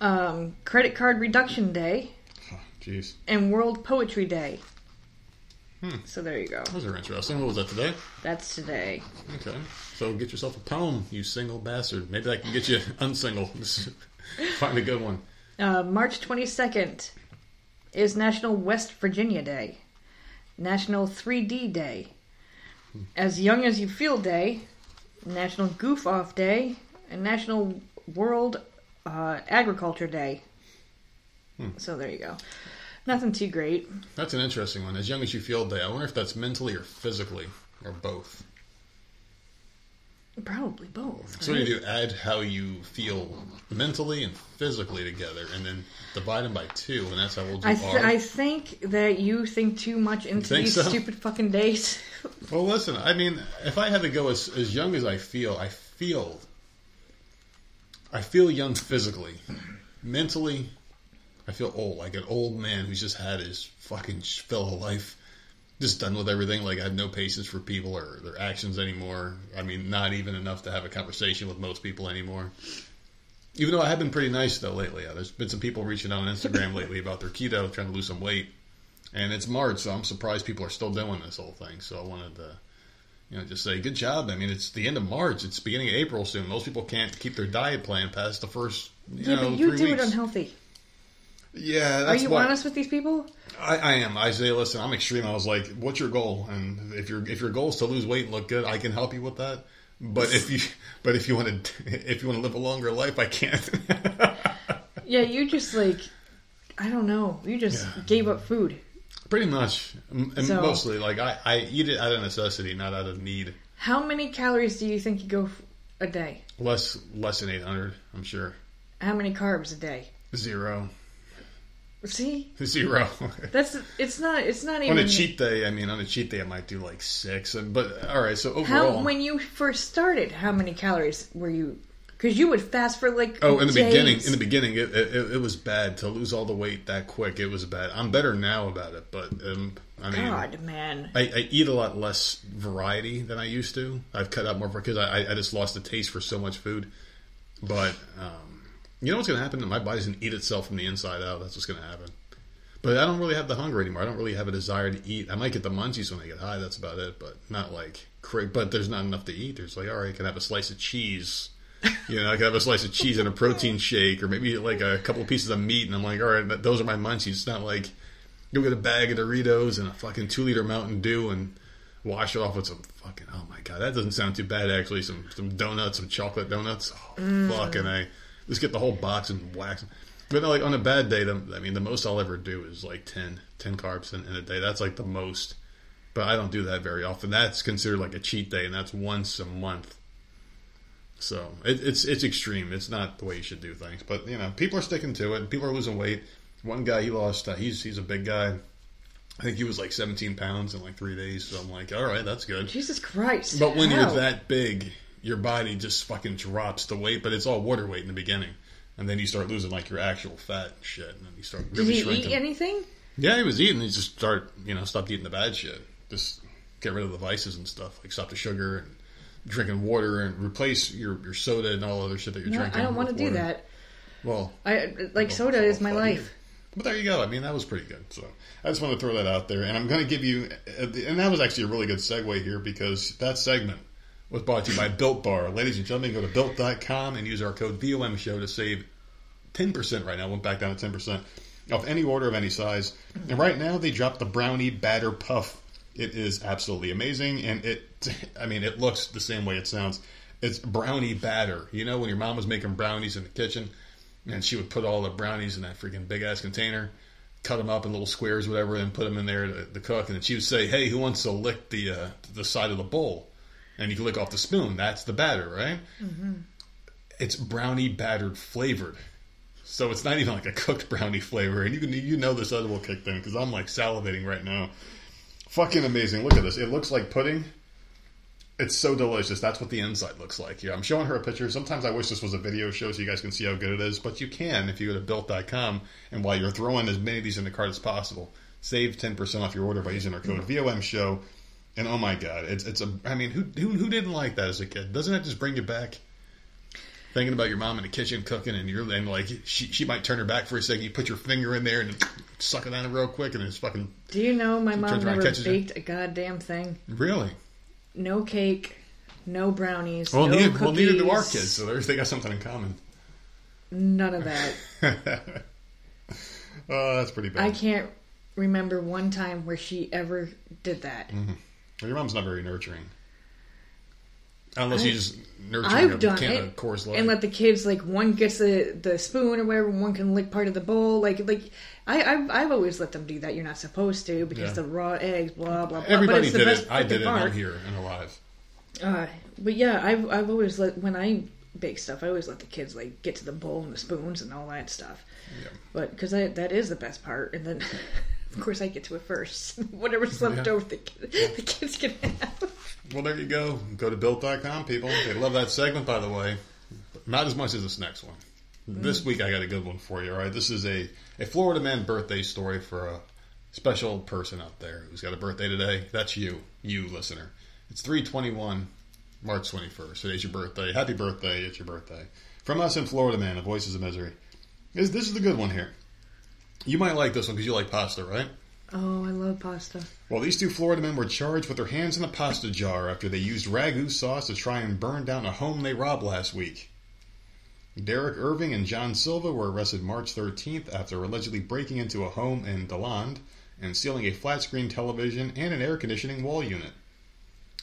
um, Credit Card Reduction Day, Oh, Jeez, and World Poetry Day. Hmm. So there you go. those are interesting. What was that today? That's today. Okay, so get yourself a poem, you single bastard. Maybe I can get you unsingle. Find a good one. Uh, March 22nd is National West Virginia Day, National 3D Day, As Young as You Feel Day, National Goof Off Day, and National World uh, Agriculture Day. Hmm. So there you go. Nothing too great. That's an interesting one. As young as you feel day. I wonder if that's mentally or physically or both. Probably both. So right? you do add how you feel mentally and physically together, and then divide them by two, and that's how old you I, th- are. I think that you think too much into these so? stupid fucking days. Well, listen. I mean, if I had to go as as young as I feel, I feel, I feel young physically, mentally, I feel old, like an old man who's just had his fucking fill of life, just done with everything. Like I have no patience for people or their actions anymore. I mean, not even enough to have a conversation with most people anymore. Even though I have been pretty nice though lately, yeah, there's been some people reaching out on Instagram lately about their keto, trying to lose some weight. And it's March, so I'm surprised people are still doing this whole thing. So I wanted to, you know, just say good job. I mean, it's the end of March. It's beginning of April soon. Most people can't keep their diet plan past the first, you yeah, know, but you three do weeks. it unhealthy. Yeah, Are you why honest with these people? I, I am. I say, listen, I'm extreme. I was like, what's your goal? And if your if your goal is to lose weight and look good, I can help you with that. But if you but if you want to if you want to live a longer life, I can't. Yeah, you just like, I don't know. You just Yeah. gave up food. Pretty much, and So- mostly like I, I eat it out of necessity, not out of need. How many calories do you think you go a day? Less less than eight hundred, I'm sure. How many carbs a day? Zero, See, zero. that's it's not it's not even on a cheat day, I mean, on a cheat day, I might do like six. But all right, so overall, How when you first started, how many calories were you? Because you would fast for like Oh, in the days. beginning, in the beginning, it, it, it was bad to lose all the weight that quick. It was bad. I'm better now about it, but um, I mean, God, man. I, I eat a lot less variety than I used to. I've cut out more because I, I just lost the taste for so much food. But um, you know what's going to happen? My body's going to eat itself from the inside out. That's what's going to happen. But I don't really have the hunger anymore. I don't really have a desire to eat. I might get the munchies when I get high. That's about it. But not like cra But there's not enough to eat. There's like, all right, I can have a slice of cheese. You know, I can have a slice of cheese and a protein shake, or maybe like a couple of pieces of meat, and I'm like, all right, those are my munchies. It's not like go get a bag of Doritos and a fucking two liter Mountain Dew and wash it off with some fucking. Oh my god, that doesn't sound too bad actually. Some some donuts, some chocolate donuts. Oh mm. fucking I just get the whole box and wax. But like on a bad day, the, I mean, the most I'll ever do is like 10, 10 carbs in, in a day. That's like the most. But I don't do that very often. That's considered like a cheat day, and that's once a month. So it, it's it's extreme. It's not the way you should do things. But you know, people are sticking to it. People are losing weight. One guy he lost. Uh, he's he's a big guy. I think he was like 17 pounds in like three days. So I'm like, all right, that's good. Jesus Christ. But when How? you're that big, your body just fucking drops the weight. But it's all water weight in the beginning, and then you start losing like your actual fat and shit, and then you start Did really he shrinking. eat anything? Yeah, he was eating. He just start, you know, stopped eating the bad shit. Just get rid of the vices and stuff. Like stop the sugar and drinking water and replace your, your soda and all other shit that you're No, drinking. I don't want to do that. Well, I like soda is my life. But there you go. I mean, that was pretty good. So I just want to throw that out there. And I'm going to give you, and that was actually a really good segue here because that segment was brought to you by Built Bar. Ladies and gentlemen, go to built.com and use our code VOM show to save 10% right now. Went back down to 10% off any order of any size. And right now they dropped the brownie batter puff. It is absolutely amazing. And it, I mean, it looks the same way it sounds. It's brownie batter. You know, when your mom was making brownies in the kitchen and she would put all the brownies in that freaking big ass container, cut them up in little squares, whatever, and put them in there to, to cook. And then she would say, "Hey, who wants to lick the uh, the side of the bowl?" And you can lick off the spoon. That's the batter, right? Mm-hmm. It's brownie battered flavored. So it's not even like a cooked brownie flavor, and you can you know this edible kicked in because I'm like salivating right now. Fucking amazing! Look at this. It looks like pudding. It's so delicious. That's what the inside looks like. Yeah, I'm showing her a picture. Sometimes I wish this was a video show so you guys can see how good it is, but you can if you go to built.com and while you're throwing as many of these in the cart as possible, save 10% off your order by using our code VOM show. And oh my god, it's it's a I mean, who who who didn't like that as a kid? Doesn't that just bring you back? Thinking about your mom in the kitchen cooking, and you're and like she she might turn her back for a second. You put your finger in there and suck it down real quick, and it's fucking Do you know my mom turns around and never baked a goddamn thing? really. No cake, no brownies, Well, no neither, cookies. well, neither do our kids, so they got something in common. None of that. oh, that's pretty bad. I can't remember one time where she ever did that. Mm-hmm. Well, your mom's not very nurturing. Unless you just nurture I've a done can it of Coors Light. and let the kids like one gets the the spoon or whatever, one can lick part of the bowl. Like like I I've, I've always let them do that. You're not supposed to because Yeah. the raw eggs, blah blah blah. but Everybody it's the did best it. I did freaking it. and I'm part. here and alive. Uh, but yeah, I've I've always let when I bake stuff, I always let the kids like get to the bowl and the spoons and all that stuff. Yeah. But because that is the best part, and then of course I get to it first. Whatever's left Yeah. over, the, kid, the kids can have. Well, there you go. Go to built.com, people. They love that segment, by the way. Not as much as this next one. Mm. This week, I got a good one for you, all right? This is a, a Florida man birthday story for a special person out there who's got a birthday today. That's you, you listener. It's 321, March 21st. Today's your birthday. Happy birthday. It's your birthday. From us in Florida, man, the Voices of Misery. This, this is the good one here. You might like this one because you like pasta, right? Oh, I love pasta. Well, these two Florida men were charged with their hands in a pasta jar after they used ragu sauce to try and burn down a home they robbed last week. Derek Irving and John Silva were arrested March 13th after allegedly breaking into a home in Deland and stealing a flat screen television and an air conditioning wall unit.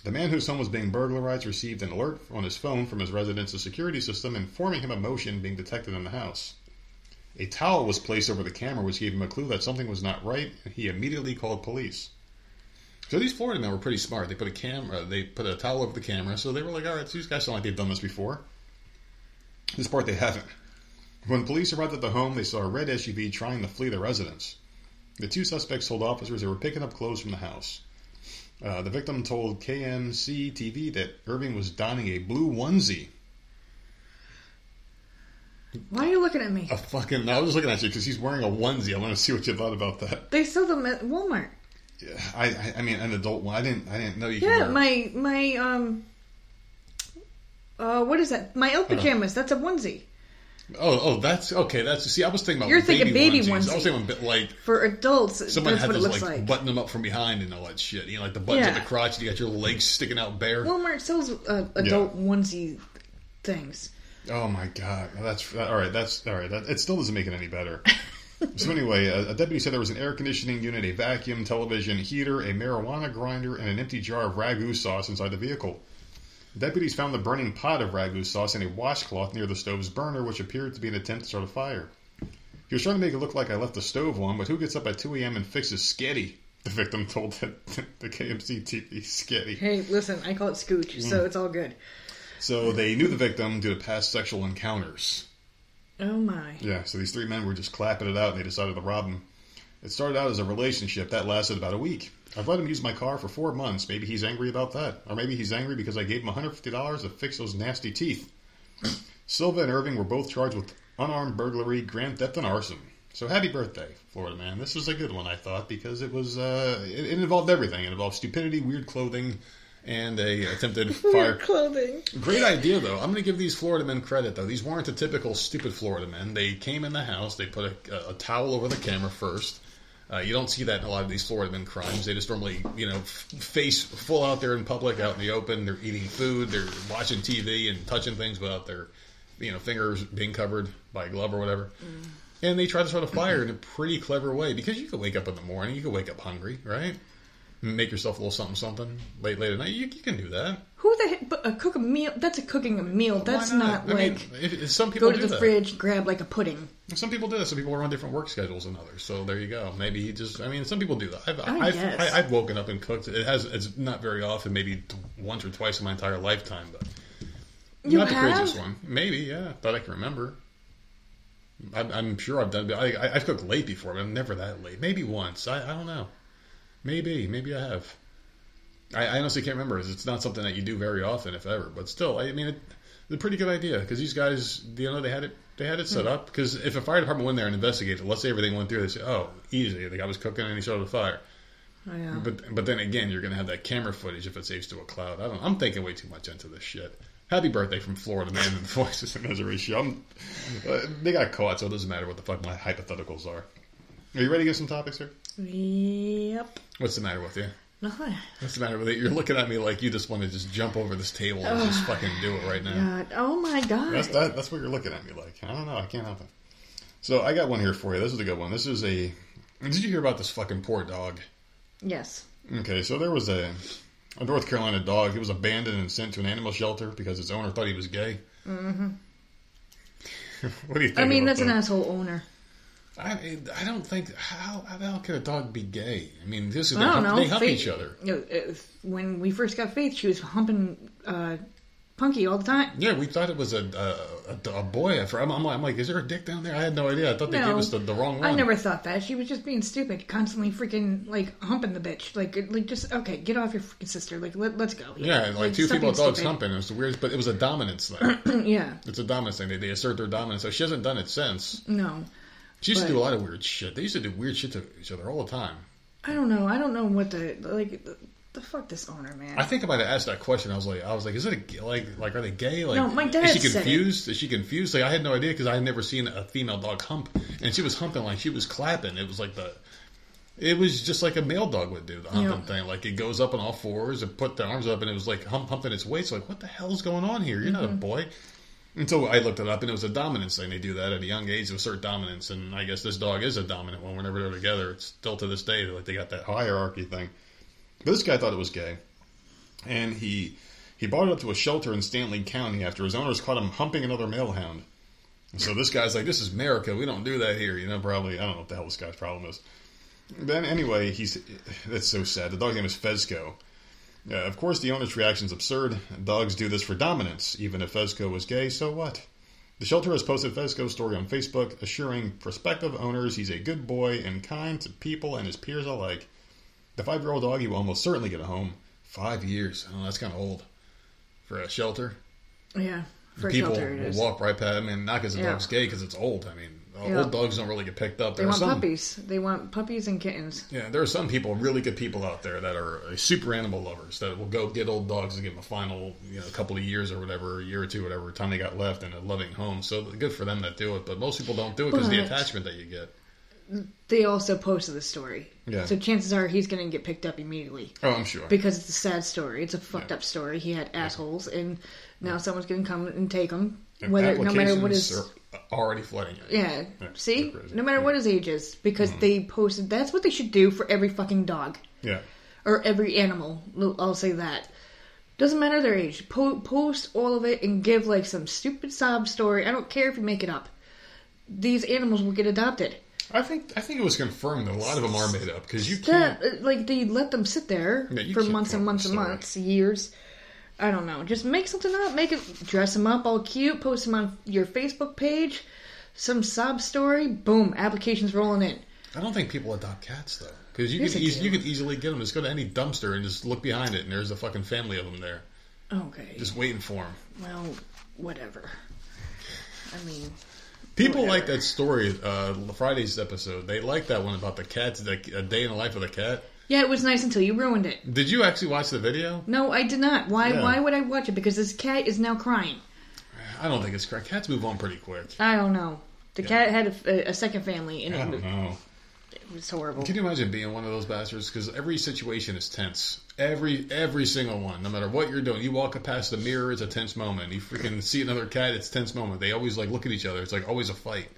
The man whose home was being burglarized received an alert on his phone from his residence's security system informing him of motion being detected in the house. A towel was placed over the camera, which gave him a clue that something was not right, and he immediately called police. So these Florida men were pretty smart. They put a camera, they put a towel over the camera, so they were like, "All right, these guys sound like they've done this before." This part they haven't. When police arrived at the home, they saw a red SUV trying to flee the residence. The two suspects told officers they were picking up clothes from the house. Uh, the victim told KMC TV that Irving was donning a blue onesie. Why are you looking at me? A fucking. I was just looking at you because he's wearing a onesie. I want to see what you thought about that. They sell them at Walmart. Yeah, I, I, I mean, an adult one. I didn't, I didn't know you. Yeah, my my um. Uh, what is that? My elk pajamas. That's a onesie Oh, oh, that's okay. That's see, I was thinking about You're thinking baby onesies. I was thinking a bit like for adults. someone had what looks like, like. button them up from behind and all that shit. You know, like the buttons at the crotch. And you got your legs sticking out bare. Walmart sells uh, adult onesie things. Oh my god, Well, that's all right. That's all right. That, it still doesn't make it any better. so anyway, a, a deputy said there was an air conditioning unit, a vacuum, television, heater, a marijuana grinder, and an empty jar of ragu sauce inside the vehicle. Deputies found the burning pot of ragu sauce in a washcloth near the stove's burner, which appeared to be an attempt to start a fire. He was trying to make it look like I left the stove on, but who gets up at 2 a.m. and fixes sketty? The victim told the, the KMC TV sketty. Hey, listen, I call it scooch, so Mm. it's all good. So they knew the victim due to past sexual encounters. Oh my. Yeah, so these three men were just clapping it out and they decided to rob him. It started out as a relationship that lasted about a week. I've let him use my car for four months. Maybe he's angry about that. Or maybe he's angry because I gave him $150 to fix those nasty teeth. Silva and Irving were both charged with unarmed burglary, grand theft, and arson. So happy birthday, Florida man. This was a good one, I thought, because it was uh, it, it involved everything. It involved stupidity, weird clothing, and a attempted fire clothing. Great idea, though. I'm going to give these Florida men credit, though. These weren't the typical stupid Florida men. They came in the house, they put a, a towel over the camera first. Uh, you don't see that in a lot of these Florida men crimes. They just normally, you know, f- face full out there in public, out in the open. They're eating food, they're watching TV and touching things without their, you know, fingers being covered by a glove or whatever. And they try to start a fire in a pretty clever way because you could wake up in the morning, you could wake up hungry, right? Make yourself a little something, something late, late at night. You, you can do that. Who the heck? But uh, cook a meal. That's a cooking a meal. That's Why not, I mean, like if, if some people go to the that. fridge, grab like a pudding. Some people do that. Some people are on different work schedules than others. So there you go. Maybe he just. I mean, some people do that. I've, I I've, guess. I, I've woken up and cooked. It has. It's not very often. Maybe once or twice in my entire lifetime. But You not the craziest one. Maybe. Yeah. That I can remember. I'm, I'm sure I've done. I, I, I've cooked late before, but I'm never that late. Maybe once. I, I don't know. Maybe. Maybe I have. I, I honestly can't remember. It's not something that you do very often, if ever. But still, I mean, it, it's a pretty good idea because these guys, you know, they had it. They had it set Hmm. up because if a fire department went there and investigated, let's say everything went through, they say, "Oh, easy, the guy was cooking and he started a fire." Oh, yeah. But but then again, you're going to have that camera footage if it saves to a cloud. I don't. I'm thinking way too much into this shit. Happy birthday from Florida man and the voices of misery show. I'm, uh, they got caught, so it doesn't matter what the fuck my hypotheticals are. Are you ready to get some topics here? Yep. What's the matter with you? Nothing. What's the matter with it? You're looking at me like you just want to just jump over this table and just fucking do it right now. God. Oh my god. That's that, that's what you're looking at me like. I don't know. I can't help it. So I got one here for you. This is a good one. This is a. Did you hear about this fucking poor dog? Yes. Okay, so there was a, a North Carolina dog. He was abandoned and sent to an animal shelter because its owner thought he was gay. Mm-hmm. what do you think? I mean, that's an asshole owner. I, I don't think how how the hell could a dog be gay? I mean, this is I they don't hump, know. they hump Faith- each other. You know, when we first got Faith, she was humping uh, Punky all the time. Yeah, we thought it was a a, a, a boy. I'm, I'm, like, I'm like, is there a dick down there? I had no idea. I thought they No. gave us the, the wrong one. I never thought that. She was just being stupid, constantly freaking like humping the bitch. Like, like just okay, get off your freaking sister. Like, let, let's go. Yeah, like, two people, dogs stupid. humping. It was the weirdest, but it was a dominance thing. yeah, it's a dominance thing. They, they assert their dominance. So she hasn't done it since. no, She used to do a lot of weird shit. They used to do weird shit to each other all the time. I don't know. I don't know what the like. The, the fuck this owner, man. I think I might have asked that question. I was like, I was like, is it a like like are they gay? Like, No, my dad is she confused? Is she confused? Like, I had no idea because I had never seen a female dog hump, and she was humping like she was clapping. It was like the, it was just like a male dog would do the humping Yeah. thing. Like it goes up on all fours and put the arms up, and it was like hump humping its waist. Like, what the hell is going on here? You're not a Mm-hmm. boy. Until I looked it up, and it was a dominance thing. They do that at a young age to assert dominance, and I guess this dog is a dominant one. Whenever they're together, it's still to this day like they got that hierarchy thing. But this guy thought it was gay, and he he brought it up to a shelter in Stanly County after his owners caught him humping another male hound. So this guy's like, "This is America. We don't do that here." You know, probably I don't know what the hell this guy's problem is. Then anyway, he's that's so sad. The dog's name is Fezco. Uh, of course, the owner's reaction is absurd. Dogs do this for dominance. Even if Fezco was gay, so what? The shelter has posted Fezco's story on Facebook, assuring prospective owners he's a good boy and kind to people and his peers alike. The five-year-old doggy will almost certainly get a home. Five years. Oh, that's kind of old for a shelter. Yeah, for People shelter it will is. walk right past him, and not because the Yeah. dog's gay, because it's old. I mean, Yeah. old dogs don't really get picked up. They There are want some, puppies. They want puppies and kittens. Yeah, there are some people, really good people out there that are uh, super animal lovers that will go get old dogs and give them a final, you know, couple of years or whatever, a year or two, whatever time they got left in a loving home. So good for them that do it, but most people don't do it because the attachment that you get. They also posted the story. Yeah. So chances are he's going to get picked up immediately Oh, I'm sure. because it's a sad story. It's a fucked Yeah. up story. He had assholes, and now someone's going to come and take him. Whether no matter what his already flooding it. yeah, see, no matter Yeah. what his age is, because they posted. That's what they should do for every fucking dog Yeah. or every animal. I'll say that. Doesn't matter their age. Po- post all of it and give like some stupid sob story. I don't care if you make it up. These animals will get adopted. I think I think it was confirmed that a lot of them are made up because you can't. That, uh, like they let them sit there Yeah, for months and months and months, years. I don't know. Just make something up. Make it dress them up all cute. Post them on your Facebook page. Some sob story. Boom. Applications rolling in. I don't think people adopt cats though, because you Yes, could eas- you could easily get them. Just go to any dumpster and just look behind it, and there's a fucking family of them there, Okay. just waiting for them. well, whatever. I mean, People Whatever. like that story, uh, Friday's episode. They like that one about the cats, the, a day in the life of the cat. Yeah, it was nice until you ruined it. Did you actually watch the video? No, I did not. Why? Yeah. Why would I watch it? Because this cat is now crying. I don't think it's correct. Cats move on pretty quick. I don't know. The cat had a, a second family, and I it, don't know. it was horrible. Can you imagine being one of those bastards? Because every situation is tense. Every every single one, no matter what you're doing, you walk past the mirror, it's a tense moment. You freaking see another cat, it's a tense moment. They always like look at each other. It's like always a fight.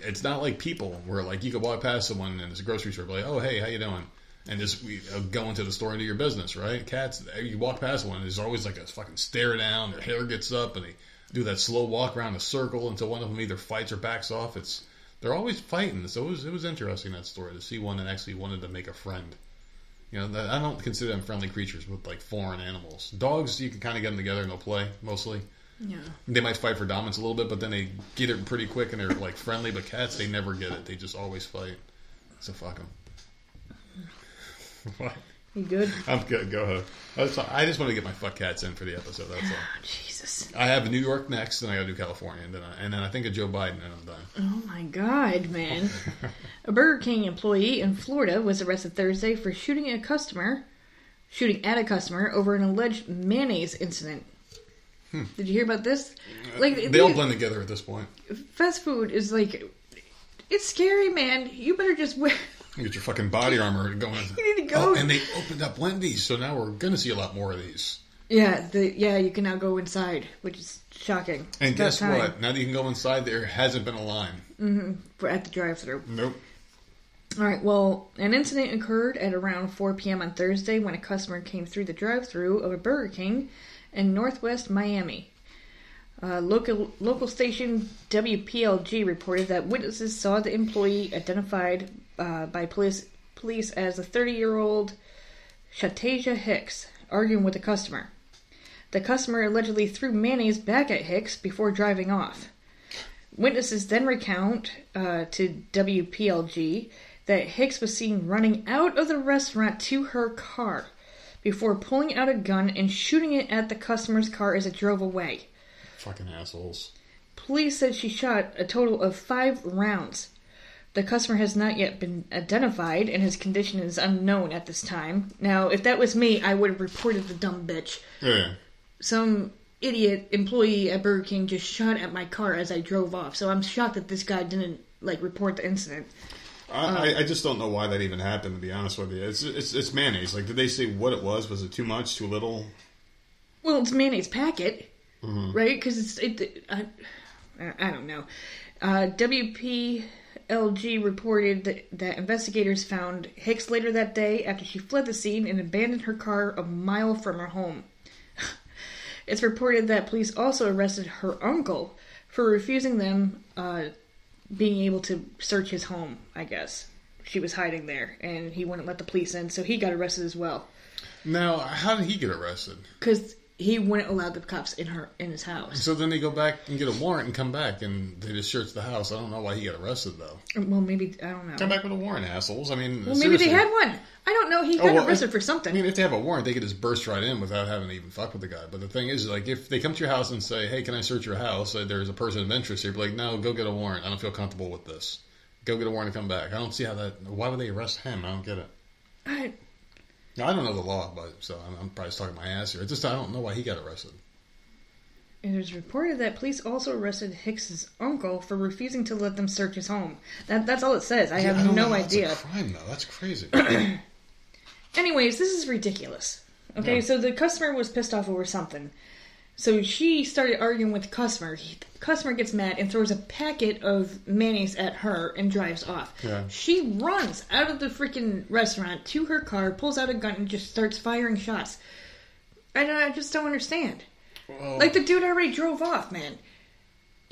It's not like people where like you could walk past someone and it's a grocery store, be like, oh hey, how you doing? And just we, uh, go into the store and do your business, right? Cats, you walk past one, there's always like a fucking stare down. Their hair gets up and they do that slow walk around a circle until one of them either fights or backs off. It's they're always fighting. So it was it was interesting that story to see one that actually wanted to make a friend. You know, that, I don't consider them friendly creatures with like foreign animals. Dogs, you can kind of get them together and they'll play mostly. Yeah. They might fight for dominance a little bit, but then they get it pretty quick and they're like friendly. But cats, they never get it. They just always fight. So fuck them. what? You good? I'm good. Go ahead. That's all- I just want to get my fuck cats in for the episode. That's all. Oh, Jesus. I have New York next, and I got to do California, and then I, and then I think of Joe Biden, and I'm done. Oh my God, man. a Burger King employee in Florida was arrested Thursday for shooting a customer, shooting at a customer over an alleged mayonnaise incident. Did you hear about this? Like Hmm. They all blend together at this point. fast food is like it's scary, man. You better just wear. You get your fucking body armor going. You need to go. Oh, and they opened up Wendy's, so now we're going to see a lot more of these. Yeah, the yeah, you can now go inside, which is shocking. And guess time what? Now that you can go inside, there hasn't been a line. Mm-hmm. For at the drive-through. Nope. All right. Well, an incident occurred at around 4 p.m. on Thursday when a customer came through the drive-through of a Burger King in Northwest Miami. Uh, local local station WPLG reported that witnesses saw the employee identified uh, by police police as a 30-year-old Shatasia Hicks arguing with a customer. The customer allegedly threw mayonnaise back at Hicks before driving off. Witnesses then recount uh, to WPLG that Hicks was seen running out of the restaurant to her car before pulling out a gun and shooting it at the customer's car as it drove away. Fucking assholes. Police said she shot a total of five rounds. The customer has not yet been identified, and his condition is unknown at this time. Now, if that was me, I would have reported the dumb bitch. Yeah. Some idiot employee at Burger King just shot at my car as I drove off. So I'm shocked that this guy didn't like report the incident. I, I- I just don't know why that even happened. To be honest with you, it's it's, it's mayonnaise. Like, did they say what it was? Was it too much, too little? Well, it's mayonnaise packet, Mm-hmm. right? Because it's it. I, I don't know. Uh, WPLG reported that, that investigators found Hicks later that day after she fled the scene and abandoned her car a mile from her home. it's reported that police also arrested her uncle for refusing them uh, being able to search his home. I guess she was hiding there, and he wouldn't let the police in, so he got arrested as well Now, how did he get arrested? because he wouldn't allow the cops in her in his house. So then they go back and get a warrant and come back and they just search the house. I don't know why he got arrested though. Well, maybe I don't know. Come back with a warrant, assholes. I mean, Well, maybe they had one. I don't know. He Oh, got well, arrested I- for something. I mean, if they have a warrant, they could just burst right in without having to even fuck with the guy. But the thing is, like, if they come to your house and say, "Hey, can I search your house?" There's a person of interest here. Be like, "No, go get a warrant. I don't feel comfortable with this. Go get a warrant and come back." I don't see how that. Why would they arrest him? I don't get it. I, Now, I don't know the law, but so I'm, I'm probably just talking my ass here. It's just I don't know why he got arrested. It was reported that police also arrested Hicks's uncle for refusing to let them search his home. That, that's all it says. I Yeah, have don't no that's idea. a crime though. That's crazy. Anyways, this is ridiculous. Okay, Yeah. so the customer was pissed off over something. So she started arguing with the customer. He, the customer gets mad and throws a packet of mayonnaise at her and drives off. Yeah. She runs out of the freaking restaurant to her car, pulls out a gun, and just starts firing shots. I, don't- I just don't understand. Well, Like the dude already drove off, man.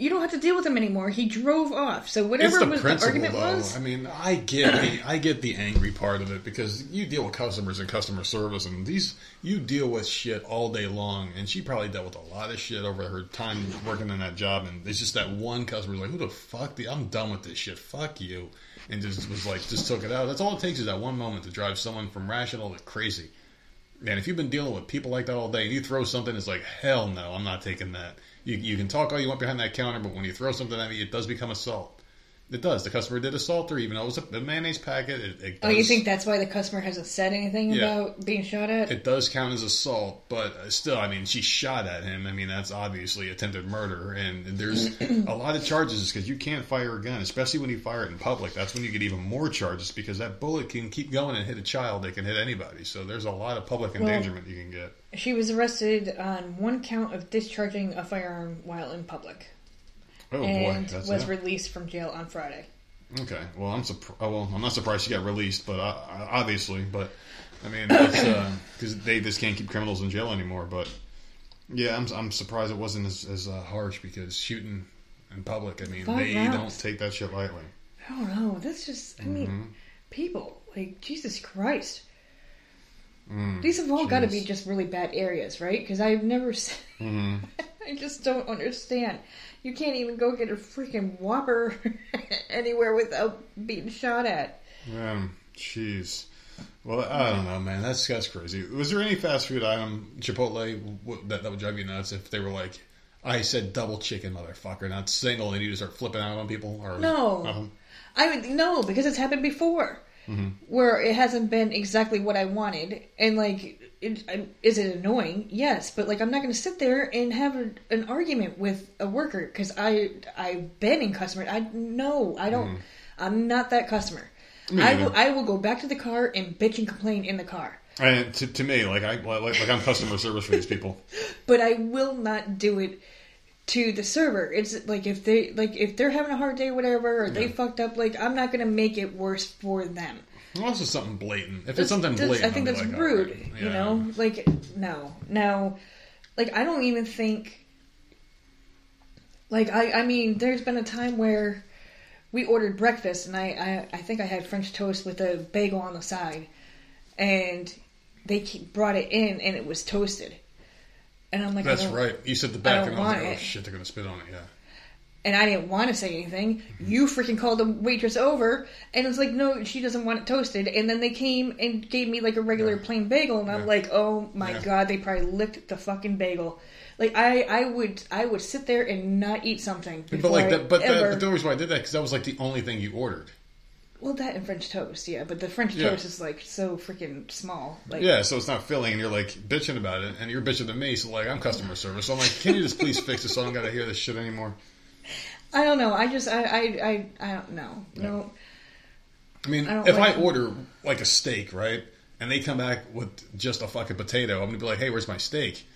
You don't have to deal with him anymore. He drove off. So whatever the was the argument though. was, I mean, I get the I get the angry part of it because you deal with customers and customer service, and these you deal with shit all day long. And she probably dealt with a lot of shit over her time working in that job. And it's just that one customer was like, "Who the fuck? The, I'm done with this shit. Fuck you," and just was like, just took it out. That's all it takes is that one moment to drive someone from rational to crazy. And if you've been dealing with people like that all day, and you throw something, it's like, hell no, I'm not taking that. You, you can talk all you want behind that counter, but when you throw something at me, it does become assault. It does. The customer did assault her, even though it was a, mayonnaise packet. It, it oh, you think that's why the customer hasn't said anything Yeah. about being shot at? it does count as assault, but still, I mean, she shot at him. I mean, that's obviously attempted murder, and there's a lot of charges because you can't fire a gun, especially when you fire it in public. That's when you get even more charges because that bullet can keep going and hit a child. It can hit anybody. So there's a lot of public endangerment you can get. She was arrested on one count of discharging a firearm while in public, Oh boy, and that's was it. released from jail on Friday. Okay, well, I'm surprised. Well, I'm not surprised she got released, but uh, obviously, but I mean, because they just can't keep criminals in jail anymore. But yeah, I'm I'm surprised it wasn't as, as uh, harsh because shooting in public. I mean, Five they rounds. don't take that shit lightly. I don't know. That's just. I Mm-hmm. mean, people like Jesus Christ. Mm, These have all got to be just really bad areas, right? Because I've never. se- hmm I just don't understand. You can't even go get a freaking Whopper anywhere without being shot at. Um, jeez. Well, I don't know, man. That's that's crazy. Was there any fast food item Chipotle that that would drive you nuts if they were like, I said double chicken, motherfucker, not single, and you just start flipping out on people? Or No. nothing? I would no because it's happened before, where it hasn't been exactly what I wanted, and like, it, is it annoying? Yes, but like, I'm not going to sit there and have a, an argument with a worker because I I've been in customer. I no, I don't. Mm-hmm. I'm not that customer. Me I will I will go back to the car and bitch and complain in the car, And to, to me, like I like, like I'm customer service for these people. but I will not do it. To the server, it's like if they like if they're having a hard day, or whatever, or they fucked up. Like I'm not gonna make it worse for them. Unless it's something blatant. If That's- it's something blatant, I think that's like, rude. alright, You know, like no, no, like I don't even think. Like I, I mean, there's been a time where we ordered breakfast, and I, I, I think I had French toast with a bagel on the side, and they brought it in, and it was toasted, and I'm like, That's right. You said the back, and I was like, oh it. shit, they're gonna spit on it. Yeah. and I didn't want to say anything. Mm-hmm. You freaking called the waitress over, and it's like, no, she doesn't want it toasted. And then they came and gave me like a regular Yeah. plain bagel, and I'm like, oh my Yeah. god, they probably licked the fucking bagel. Like I, I would, I would sit there and not eat something. But like that, but that, ever- but the reason why I did that because that was like the only thing you ordered. Well, that and French toast, yeah. But the French Yeah. toast is like so freaking small. Like, Yeah, so it's not filling, and you're like bitching about it, and you're bitching to me. So like, I'm customer service. So I'm like, can you just please fix this so I don't got to hear this shit anymore? I don't know. I just, I, I, I, I don't know. No, I mean, I if like- I order like a steak, right, and they come back with just a fucking potato, I'm gonna be like, hey, where's my steak?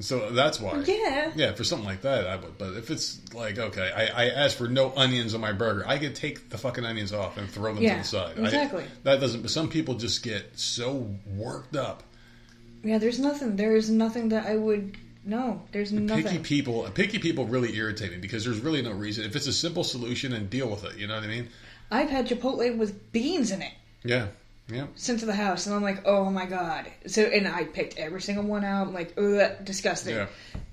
So that's why. Yeah. Yeah, for something like that, I would. But if it's like, okay, I, I asked for no onions on my burger, I could take the fucking onions off and throw them Yeah, to the side. I- exactly. that doesn't. But some people just get so worked up. Yeah, there's nothing. There is nothing that I would No, there's nothing. Picky people, picky people really irritate me because there's really no reason. If it's a simple solution, and deal with it. You know what I mean? I've had Chipotle with beans in it Yeah, yeah. sent to the house, and I'm like, oh my god. So, and I picked every single one out. I'm like, ugh, disgusting. Yeah.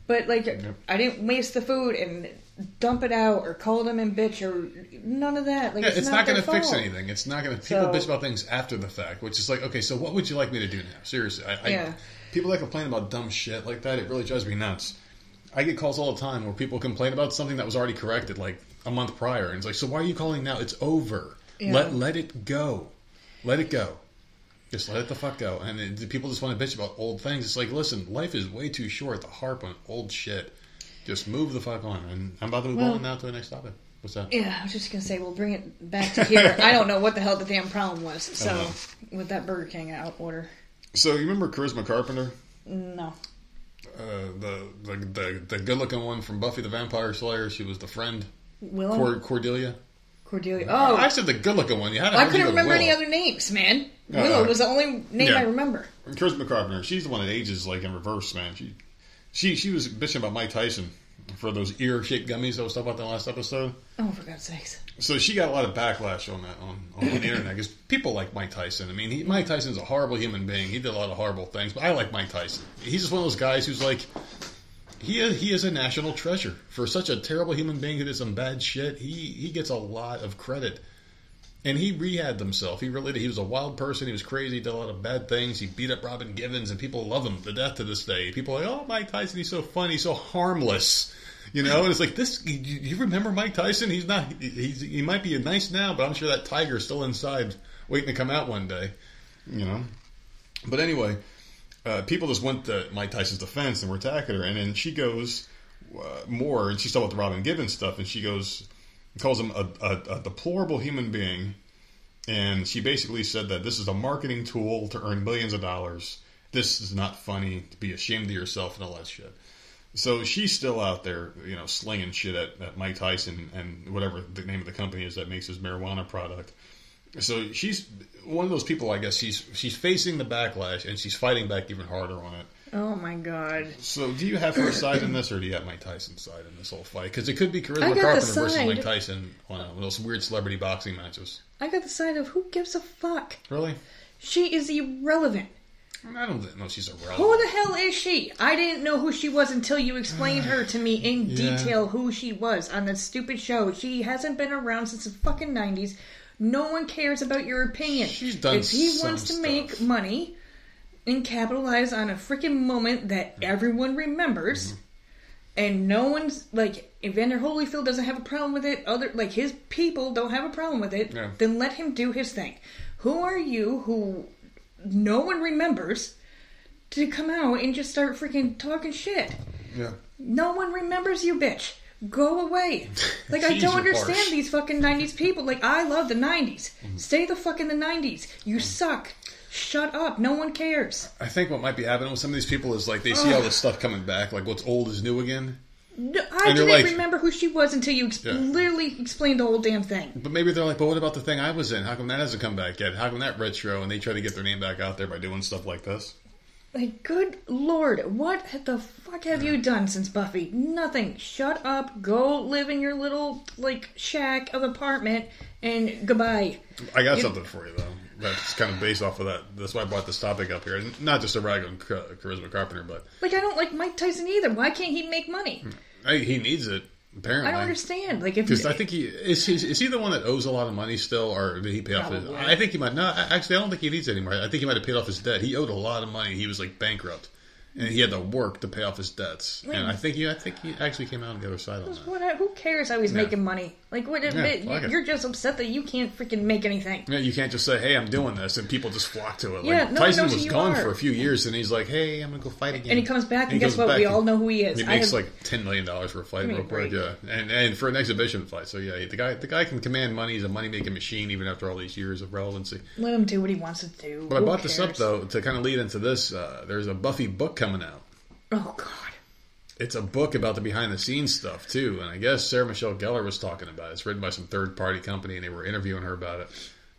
But like, I didn't waste the food and dump it out or call them and bitch or none of that. Like, Yeah, it's, it's, not, going to fix anything. It's not going to. People So- bitch about things after the fact, which is like, okay, so what would you like me to do now? Seriously, I, I, Yeah. people that complain about dumb shit like that, it really drives me nuts. I get calls all the time where people complain about something that was already corrected like a month prior, and it's like, so why are you calling now? It's over. Yeah. Let let it go. Let it go. Just let it the fuck go. And it, people just want to bitch about old things. It's like, listen, life is way too short to harp on old shit. Just move the fuck on. And I'm about to move Well- on now to the next topic. What's that? Yeah, I was just gonna say we'll bring it back to here. I don't know what the hell the damn problem was. So Uh-huh. with that Burger King out order, So you remember Charisma Carpenter? no. Uh, the, the the the good looking one from Buffy the Vampire Slayer. She was the friend Willem Cord- Cordelia. Cordelia. Oh, I said the good looking one. You had I couldn't you go to remember any other names, man. Uh, Willow was the only name yeah. I remember. Charisma Carpenter. She's the one that ages like in reverse, man. She she she was bitching about Mike Tyson for those ear shaped gummies that was talking about in the last episode. Oh, for God's sakes! So she got a lot of backlash on that on, on the internet because people like Mike Tyson. I mean, he, Mike Tyson's a horrible human being. He did a lot of horrible things, but I like Mike Tyson. He's just one of those guys who's like, he is, he is a national treasure for such a terrible human being who did some bad shit. He he gets a lot of credit, and he rehabbed himself. He really did. He was a wild person. He was crazy. He did a lot of bad things. He beat up Robin Givens, and people love him to death to this day. People are like, oh, Mike Tyson, he's so funny, he's so harmless. You know, and it's like this. You, you remember Mike Tyson? He's not. He's he might be nice now, but I'm sure that tiger's still inside, waiting to come out one day. You know. But anyway, uh, people just went to Mike Tyson's defense and were attacking her, and then she goes uh, more, and she's talking about the Robin Givens stuff, and she goes calls him a, a, a deplorable human being, and she basically said that this is a marketing tool to earn millions of dollars. This is not funny. To be ashamed of yourself and all that shit. So she's still out there, you know, slinging shit at, at Mike Tyson and whatever the name of the company is that makes his marijuana product. So she's one of those people. I guess she's she's facing the backlash and she's fighting back even harder on it. Oh my God! So do you have her side in this, or do you have Mike Tyson's side in this whole fight? Because it could be Charisma Carpenter versus. Mike Tyson on a, one of those weird celebrity boxing matches. I got the side of who gives a fuck. Really? She is irrelevant. I don't know. She's a Who the hell is she? I didn't know who she was until you explained her to me in Yeah. detail who she was on that stupid show. She hasn't been around since the fucking 90s. No one cares about your opinion. She's done If he wants to stuff. make money and capitalize on a freaking moment that everyone remembers, Mm-hmm. and no one's like Evander Holyfield doesn't have a problem with it. Other like his people don't have a problem with it. Yeah. Then let him do his thing. Who are you who no one remembers to come out and just start freaking talking shit? Yeah. No one remembers you, bitch. Go away. Like I don't understand harsh. these fucking '90s people. Like I love the '90s. Mm-hmm. Stay the fuck in the '90s. You suck. Shut up. No one cares. I think what might be happening with some of these people is like they see all this stuff coming back, like what's old is new again. No, I didn't like- remember who she was until you ex- Yeah. literally explained the whole damn thing. But maybe they're like, but what about the thing I was in? How come that hasn't come back yet? How come that retro? And they try to get their name back out there by doing stuff like this. Like, good lord, what the fuck have you done since Buffy? Nothing. Shut up. Go live in your little like shack of apartment, and goodbye. I got You- something for you though. That's kind of based off of that. That's why I brought this topic up here. Not just a rag on Charisma Carpenter, but Like, I don't like Mike Tyson either. Why can't he make money? he needs it apparently. I don't understand. Like, if Because I think he is, he is he the one that owes a lot of money still, or did he pay off his? I think he might. No, actually, I don't think he needs it anymore. I think he might have paid off his debt. He owed a lot of money. He was like bankrupt, and he had to work to pay off his debts. And I think he, I think he actually came out on the other side on that. what, who cares how he's Yeah. making money? Like, what? Yeah, it, it. you're just upset that you can't freaking make anything. Yeah, you can't just say, "Hey, I'm doing this," and people just flock to it. Yeah, like no Tyson was gone are. for a few years, and he's like, "Hey, I'm gonna go fight again." And he comes back, and, he guess what? We all know who he is. He I makes have- like ten million dollars for a fight, real quick. Yeah, and and for an exhibition fight. So yeah, the guy the guy can command money. He's a money making machine, even after all these years of relevancy. let him do what he wants to do. But I Who brought this up though to kind of lead into this. Uh, there's a Buffy book coming out. Oh God. It's a book about the behind the scenes stuff too, and I guess Sarah Michelle Gellar was talking about it. It's written by some third party company, and they were interviewing her about it,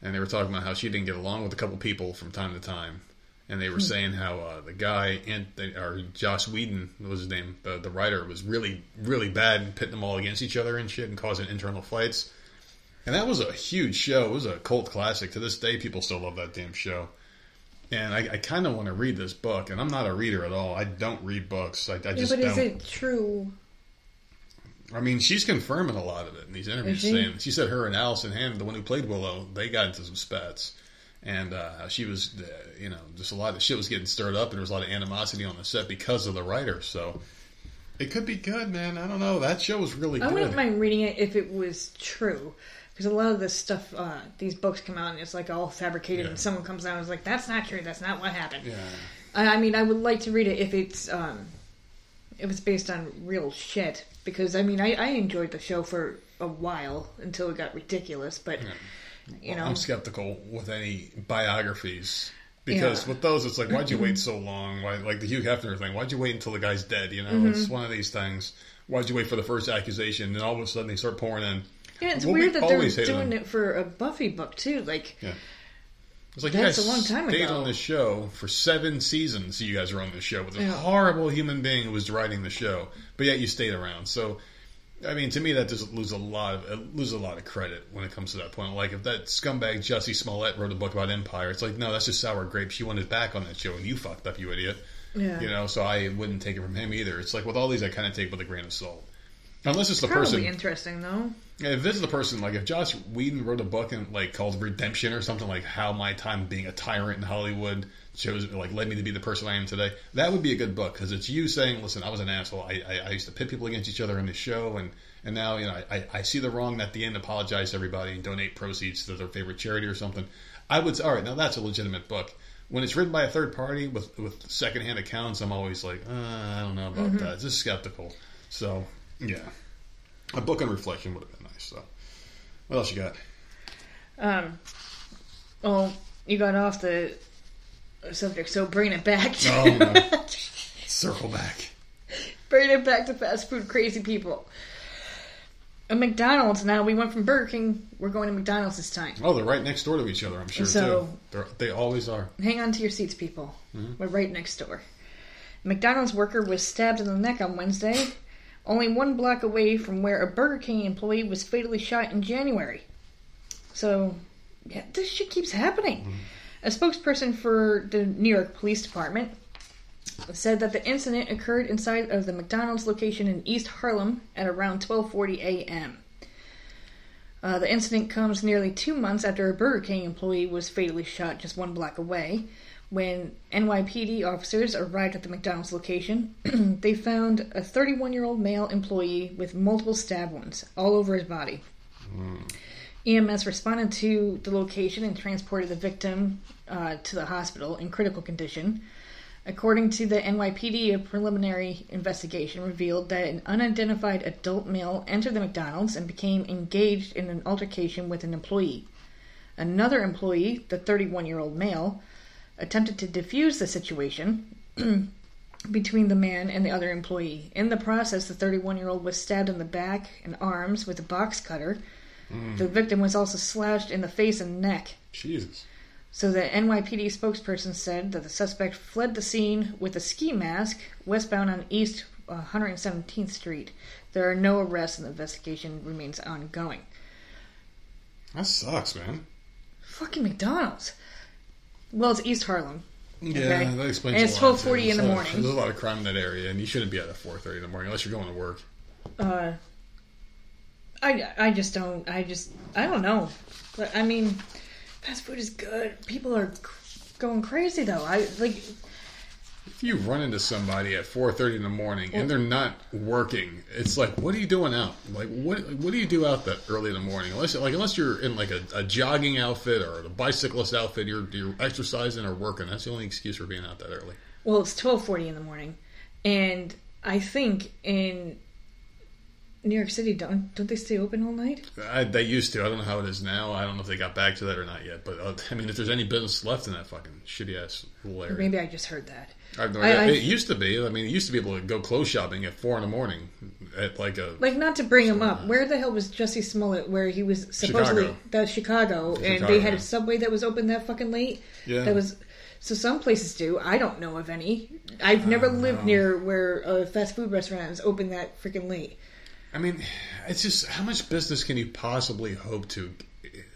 and they were talking about how she didn't get along with a couple people from time to time, and they were saying how uh, the guy Anthony, or Joss Whedon was his name, the the writer was really really bad and pitting them all against each other and shit and causing internal fights. And that was a huge show. It was a cult classic. To this day, people still love that damn show. And I, I kind of want to read this book, and I'm not a reader at all. I don't read books. I, I Yeah, just but don't. is it true? I mean, she's confirming a lot of it in these interviews. Is she? Saying she said her and Allison Hannon, the one who played Willow, they got into some spats, and uh, she was, uh, you know, just a lot of shit was getting stirred up, and there was a lot of animosity on the set because of the writer. So it could be good, man. I don't know. That show was really I good. wouldn't mind reading it if it was true. Because a lot of this stuff, uh, these books come out and it's like all fabricated, Yeah. and someone comes out and is like, "That's not true. That's not what happened." Yeah. I, I mean, I would like to read it if it's um, if it's based on real shit. Because I mean, I, I enjoyed the show for a while until it got ridiculous. But you know, I'm skeptical with any biographies because Yeah. with those, it's like, why'd you wait so long? Why, like the Hugh Hefner thing, why'd you wait until the guy's dead? You know, Mm-hmm. it's one of these things. Why'd you wait for the first accusation? And all of a sudden, they start pouring in. Yeah, it's Well, we weird that they're doing it for a Buffy book too. Like, Yeah. It's like That's you guys a long time stayed ago. on this show for seven seasons. You guys were on this show with a Yeah. horrible human being who was writing the show, but yet you stayed around. So, I mean, to me, that just lose a lot of it loses a lot of credit when it comes to that point. Like if that scumbag Jussie Smollett wrote a book about Empire, it's like no, that's just sour grapes. She wanted back on that show, and you fucked up, you idiot. yeah, You know, so I wouldn't take it from him either. It's like with all these, I kind of take with a grain of salt. Unless it's the probably person interesting though. If this is the person, like if Joss Whedon wrote a book and like called Redemption or something like how my time being a tyrant in Hollywood chose like led me to be the person I am today, that would be a good book because it's you saying, "Listen, I was an asshole. I, I, I used to pit people against each other in this show, and and now you know I, I, see the wrong. And at the end, apologize to everybody and donate proceeds to their favorite charity or something." I would say, all right, now that's a legitimate book. When it's written by a third party with with secondhand accounts, I'm always like, uh, I don't know about that. Just skeptical. So yeah. A book on reflection would have been. So, what else you got? Um, well, you got off the subject, so bring it back. To, Oh, no. Circle back. bring it back to fast food crazy people. A McDonald's now. We went from Burger King. We're going to McDonald's this time. Oh, they're right next door to each other. I'm sure So- too. They're, they always are. Hang on to your seats, people. We're right next door. McDonald's worker was stabbed in the neck on Wednesday, only one block away from where a Burger King employee was fatally shot in January. So, yeah, this shit keeps happening. A spokesperson for the New York Police Department said that the incident occurred inside of the McDonald's location in East Harlem at around 12:40 a.m. Uh, the incident comes nearly two months after a Burger King employee was fatally shot just one block away. When NYPD officers arrived at the McDonald's location, they found a 31 year old male employee with multiple stab wounds all over his body. EMS responded to the location and transported the victim uh, to the hospital in critical condition. According to the NYPD, a preliminary investigation revealed that an unidentified adult male entered the McDonald's and became engaged in an altercation with an employee. Another employee, the 31 year old male, attempted to defuse the situation between the man and the other employee. In the process, the 31 year old was stabbed in the back and arms with a box cutter. The victim was also slashed in the face and neck. Jesus. So the NYPD spokesperson said that the suspect fled the scene with a ski mask westbound on East uh, 117th Street. There are no arrests and the investigation remains ongoing. That sucks, man. Fucking McDonald's. Well, it's East Harlem. Yeah, Okay. that explains. And it's lot, 12:40 in the morning. There's a lot of crime in that area, and you shouldn't be out at 4:30 in the morning unless you're going to work. Uh, I, I just don't. I just I don't know. But I mean, fast food is good. People are going crazy though. I like. If you run into somebody at 4:30 in the morning and they're not working, it's like, what are you doing out? Like, what what do you do out that early in the morning? Unless like unless you're in like a, a jogging outfit or a bicyclist outfit, you're you're exercising or working. That's the only excuse for being out that early. Well, it's twelve forty in the morning, and I think in New York City, don't don't they stay open all night? I, they used to. I don't know how it is now. I don't know if they got back to that or not yet. But uh, I mean, if there's any business left in that fucking shitty ass little area, Maybe I just heard that. I have no I- idea. I- it used to be. I mean, it used to be able to go clothes shopping at four in the morning at like a. Like, not to bring him up, where the hell was Jussie Smollett? Where he was supposedly Chicago. that Chicago, and they had a subway that was open that fucking late. Yeah. That was So some places do. I don't know of any. I've never lived near where a fast food restaurant is open that freaking late. I mean, it's just how much business can you possibly hope to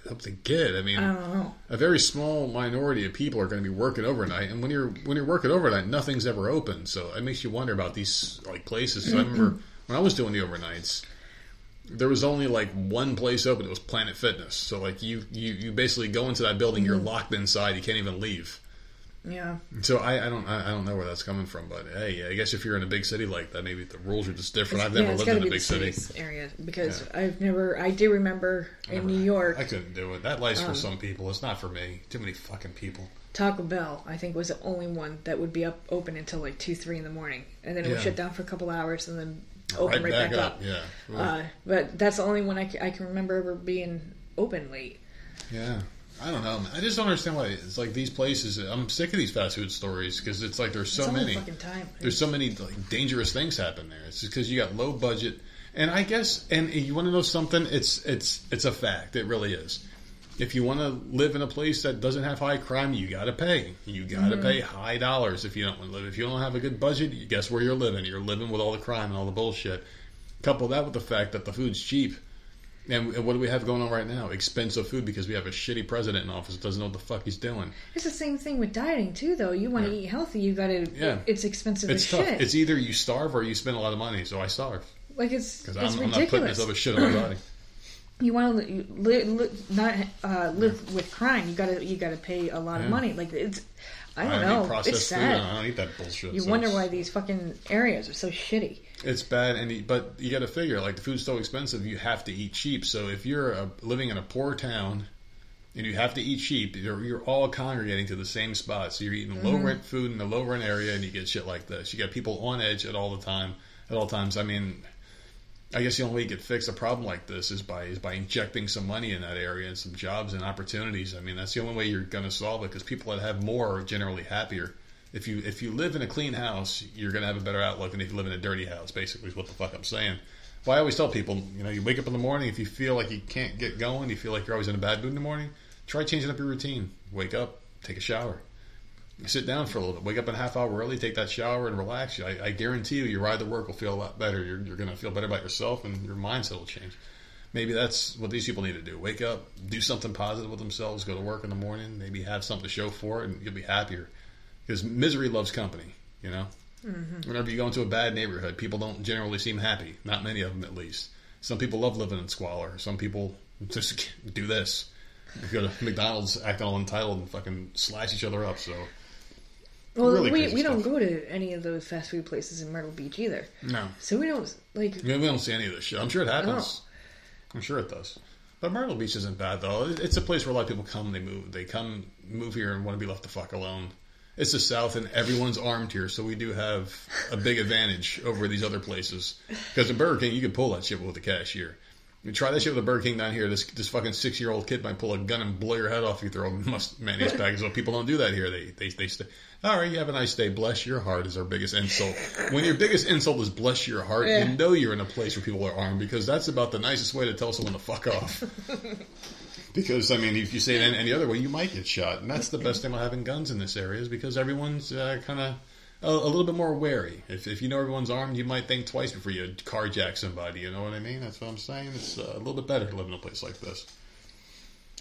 hope to get? I mean, I know. a very small minority of people are going to be working overnight, and when you're when you're working overnight, nothing's ever open. So it makes you wonder about these like places. So I remember when I was doing the overnights, there was only like one place open. It was Planet Fitness. So like you you you basically go into that building, you're mm-hmm. locked inside. You can't even leave. Yeah. So I, I don't I, I don't know where that's coming from, but hey, I guess if you're in a big city like that, maybe the rules are just different. I've never yeah, lived in a big city. area because I've never. I do remember in New York, I couldn't do it. That life's for some people. It's not for me. Too many fucking people. Taco Bell. I think was the only one that would be up open until like two, three in the morning, and then it would Yeah. shut down for a couple hours and then open right, back, up. Yeah. Uh, but that's the only one I, I can remember ever being open late. yeah. I don't know. man. I just don't understand why it's like these places. I'm sick of these fast food stories because it's like there's so it's all the many. fucking time. There's so many like dangerous things happen there. It's just because you got low budget, and I guess, and you want to know something? It's it's it's a fact. It really is. If you want to live in a place that doesn't have high crime, you got to pay. You got to mm-hmm. pay high dollars if you don't want to live. If you don't have a good budget, you guess where you're living? You're living with all the crime and all the bullshit. Couple that with the fact that the food's cheap. And what do we have going on right now? Expensive food because we have a shitty president in office that doesn't know what the fuck he's doing. It's the same thing with dieting too, though. You want to Yeah. eat healthy, you got to. Yeah. It's expensive It's as tough. shit. It's either you starve or you spend a lot of money. So I starve like it's because I'm, I'm not putting this other shit on my body. you want to li- li- not uh, live with crime. You got to you got to pay a lot of money. Like it's. I don't don't know. It's food. sad. I don't eat that bullshit. You so wonder why these fucking areas are so shitty. It's bad. And but you got to figure like the food's so expensive, you have to eat cheap. So if you're a, living in a poor town and you have to eat cheap, you're, you're all congregating to the same spot. So you're eating low mm-hmm. rent food in a low rent area, and you get shit like this. You got people on edge at all the time. At all times. I mean, I guess the only way you could fix a problem like this is by is by injecting some money in that area and some jobs and opportunities. I mean, that's the only way you're going to solve it because people that have more are generally happier. If you if you live in a clean house, you're going to have a better outlook than if you live in a dirty house. Basically, is what the fuck I'm saying. Well, I always tell people, you know, you wake up in the morning. If you feel like you can't get going, you feel like you're always in a bad mood in the morning. Try changing up your routine. Wake up, take a shower. Sit down for a little bit. Wake up a half hour early, take that shower, and relax. I, I guarantee you, your ride to work will feel a lot better. You're, you're going to feel better about yourself, and your mindset will change. Maybe that's what these people need to do. Wake up, do something positive with themselves, go to work in the morning, maybe have something to show for it, and you'll be happier. Because misery loves company, you know? Mm-hmm. Whenever you go into a bad neighborhood, people don't generally seem happy. Not many of them, at least. Some people love living in squalor. Some people just do this. Go to McDonald's, act all entitled, and fucking slash each other up. So Well, Really we we don't go to any of those fast food places in Myrtle Beach either. no, So we don't like. Yeah, we don't see any of this shit. I'm sure it happens. I'm sure it does. But Myrtle Beach isn't bad though. It's a place where a lot of people come. They move. They come move here and want to be left the fuck alone. It's the South, and everyone's armed here, so we do have a big advantage over these other places. Because in Burger King, you can pull that shit with a cashier. You try that shit with a Burger King down here. This this fucking six year old kid might pull a gun and blow your head off if you throw a must mayonnaise package. So people don't do that here. They they they stay. All right, you have a nice day. Bless your heart is our biggest insult. When your biggest insult is bless your heart, Yeah. you know you're in a place where people are armed because that's about the nicest way to tell someone to fuck off. Because I mean, if you say it any, other way, you might get shot, and that's the best thing about having guns in this area is because everyone's uh, kind of a, a little bit more wary. If, if you know everyone's armed, you might think twice before you carjack somebody. You know what I mean? That's what I'm saying. It's uh, a little bit better to live in a place like this.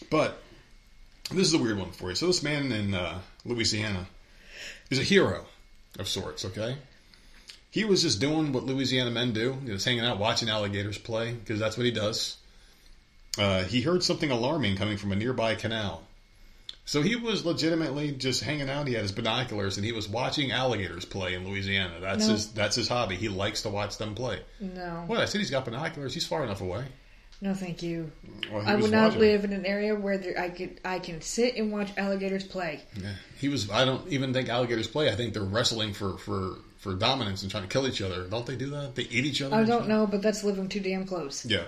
But this is a weird one for you. So this man in uh, Louisiana is a hero of sorts. Okay. He was just doing what Louisiana men do. He was hanging out watching alligators play because that's what he does uh, he heard something alarming coming from a nearby canal. So he was legitimately just hanging out. He had his binoculars and he was watching alligators play in Louisiana. That's No. his that's his hobby. He likes to watch them play. No, What I said, he's got binoculars. He's far enough away. no, thank you. Well, I would not watching. live in an area where there, I could I can sit and watch alligators play. Yeah. He was. I don't even think alligators play. I think they're wrestling for for for dominance and trying to kill each other. Don't they do that? They eat each other. I don't know, but that's living too damn close. Yeah.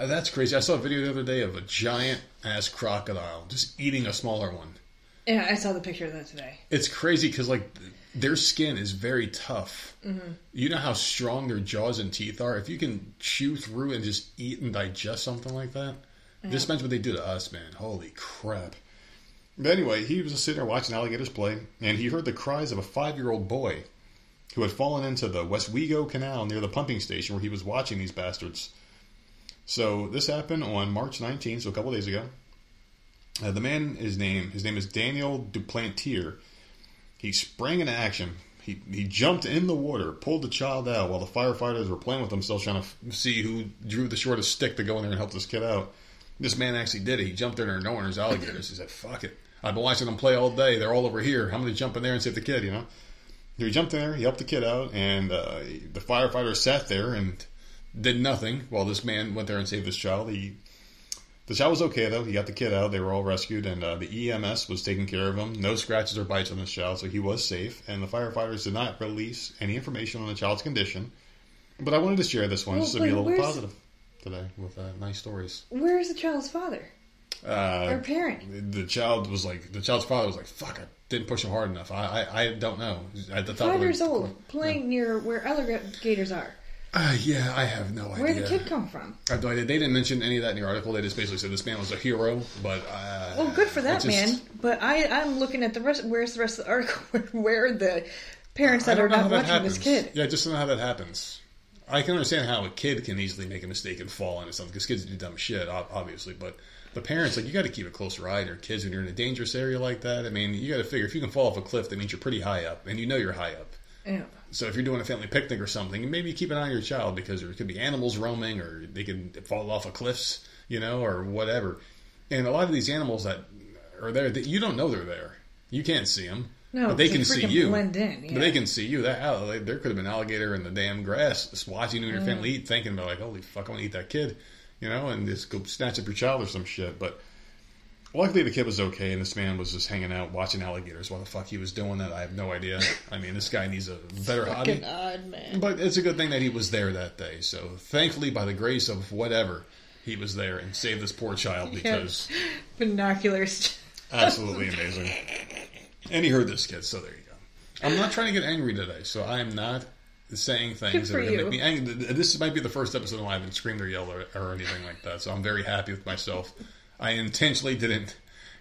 Uh, that's crazy. I saw a video the other day of a giant ass crocodile just eating a smaller one. Yeah, I saw the picture of that today. It's crazy because like their skin is very tough. Mm-hmm. You know how strong their jaws and teeth are. If you can chew through and just eat and digest something like that, just imagine what they do to us, man. Holy crap! But anyway, he was just sitting there watching alligators play, and he heard the cries of a five-year-old boy who had fallen into the Westwego Canal near the pumping station where he was watching these bastards. So this happened on March 19th, so a couple days ago. Uh, the man, his name, his name is Daniel Duplantier. He sprang into action. He, he jumped in the water, pulled the child out while the firefighters were playing with themselves, trying to f- see who drew the shortest stick to go in there and help this kid out. This man actually did it. He jumped in there knowing there's alligators. He said, "Fuck it, I've been watching them play all day. They're all over here. I'm going to jump in there and save the kid." You know. He jumped in there. He helped the kid out, and uh, the firefighters sat there and did nothing while this man went there and saved this child. He the child was okay though. He got the kid out. They were all rescued, and uh, the EMS was taking care of him. No scratches or bites on this child, so he was safe. And the firefighters did not release any information on the child's condition. But I wanted to share this one Well, just to be a little positive today with uh, nice stories. Where is the child's father Uh, or parent? the child was like, the child's father was like, "Fuck, I didn't push him hard enough. I, I, I don't know." At the top Five years old, playing near where alligators are. Uh, yeah, I have no idea. Where did the kid come from? I have no idea. They didn't mention any of that in the article. They just basically said this man was a hero. But uh, Well, good for that just- man. But I, I'm looking at the rest. Where's the rest of the article? Where are the parents that are that watching happens. this kid? Yeah, I just don't know how that happens. I can understand how a kid can easily make a mistake and fall into something because kids do dumb shit, obviously. But the parents, like, you got to keep a closer eye on your kids when you're in a dangerous area like that. I mean, you got to figure if you can fall off a cliff, that means you're pretty high up, and you know you're high up. Yeah. So if you're doing a family picnic or something, maybe keep an eye on your child because there could be animals roaming or they can fall off of cliffs, you know, or whatever. And a lot of these animals that are there, that you don't know they're there. You can't see them. No, but they can see you. blend in, yeah. But they can see you. That oh, they- there could have been an alligator in the damn grass watching you and your mm. family eat, thinking about like, holy fuck, I'm gonna eat that kid, you know, and just go snatch up your child or some shit. But luckily the kid was okay, and this man was just hanging out watching alligators. Why the fuck he was doing that, I have no idea. I mean, this guy needs a better hobby. Fucking odd man. But it's a good thing that he was there that day. So thankfully, by the grace of whatever, he was there and saved this poor child because Binoculars. absolutely amazing. And he heard this kid, so there you go. I'm not trying to get angry today, so I am not saying things that for are going to you. make me angry. This might be the first episode where I haven't screamed or yelled or, or anything like that, so I'm very happy with myself. I intentionally didn't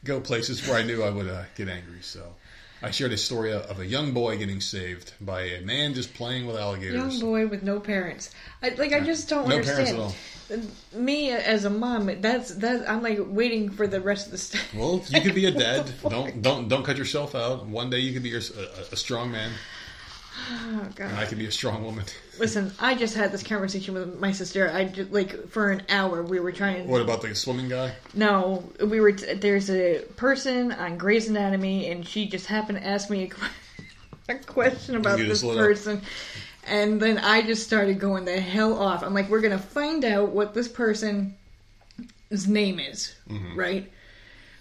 go places where I knew I would uh, get angry, so. I shared a story of a young boy getting saved by a man just playing with alligators. Young boy with no parents. I, like I just don't No parents understand. at Me as a mom, that's that. I'm like waiting for the rest of the stuff. Well, you could be a dad. don't don't don't cut yourself out. One day you could be a, a, a strong man, Oh god. and I can be a strong woman. Listen, I just had this conversation with my sister. I just, like for an hour we were trying. What about the swimming guy? No, we were. T- there's a person on Grey's Anatomy, and she just happened to ask me a, que- a question about this lit up. person, and then I just started going the hell off. I'm like, we're gonna find out what this person's name is, Mm-hmm. right?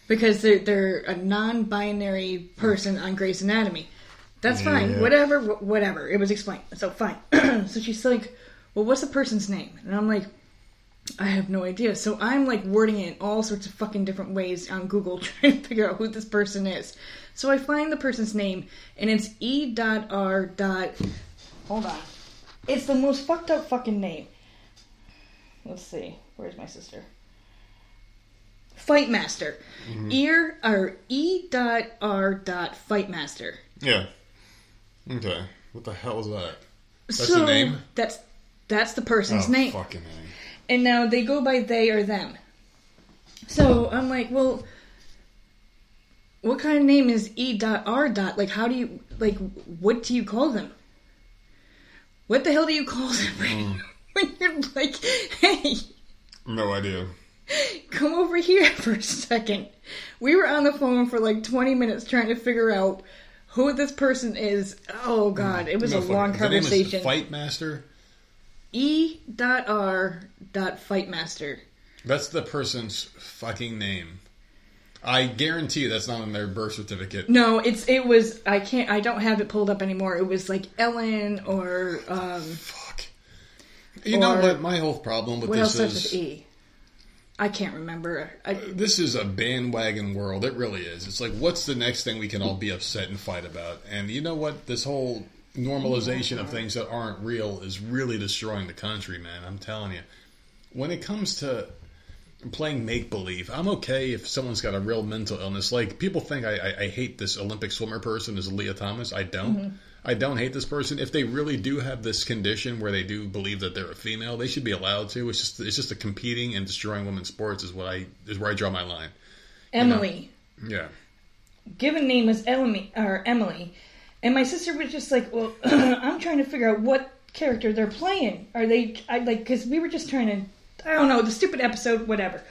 Because they're they're a non-binary person on Grey's Anatomy. That's fine. Yeah. Whatever, wh- whatever. It was explained. So fine. so she's like, "Well, what's the person's name?" And I'm like, I have no idea. So I'm like wording it in all sorts of fucking different ways on Google trying to figure out who this person is. So I find the person's name and it's E dot R dot hold on. It's the most fucked up fucking name. Let's see. Where's my sister? Fightmaster. Mm-hmm. Ear or E dot R dot Fightmaster. Yeah. Okay. What the hell is that? That's so the name. That's that's the person's oh, name. fucking name. and now they go by they or them. So I'm like, well, what kind of name is E dot R dot? Like, how do you like? What do you call them? What the hell do you call them hmm. when you're like, hey, No idea. come over here for a second? We were on the phone for like 20 minutes trying to figure out who this person is. Oh God, it was No a long conversation. Fightmaster. E dot R dot Fightmaster. That's the person's fucking name. I guarantee you that's not on their birth certificate. No, it's it was I can't I don't have it pulled up anymore. It was like Ellen or um Fuck. You know what? My whole problem with what this starts is with E? I can't remember. I, this is a bandwagon world. It really is. It's like, what's the next thing we can all be upset and fight about? And you know what? This whole normalization of things that aren't real is really destroying the country, man. I'm telling you. When it comes to playing make believe. I'm okay if someone's got a real mental illness. Like people think I, I, I hate this Olympic swimmer person is Lia Thomas. I don't. Mm-hmm. I don't hate this person. If they really do have this condition where they do believe that they're a female, they should be allowed to. It's just it's just a competing and destroying women's sports is what I is where I draw my line. Emily. Yeah. given name was Emily or Emily, and my sister was just like, "Well, I'm trying to figure out what character they're playing. Are they? I like because we were just trying to, I don't know, the stupid episode, whatever."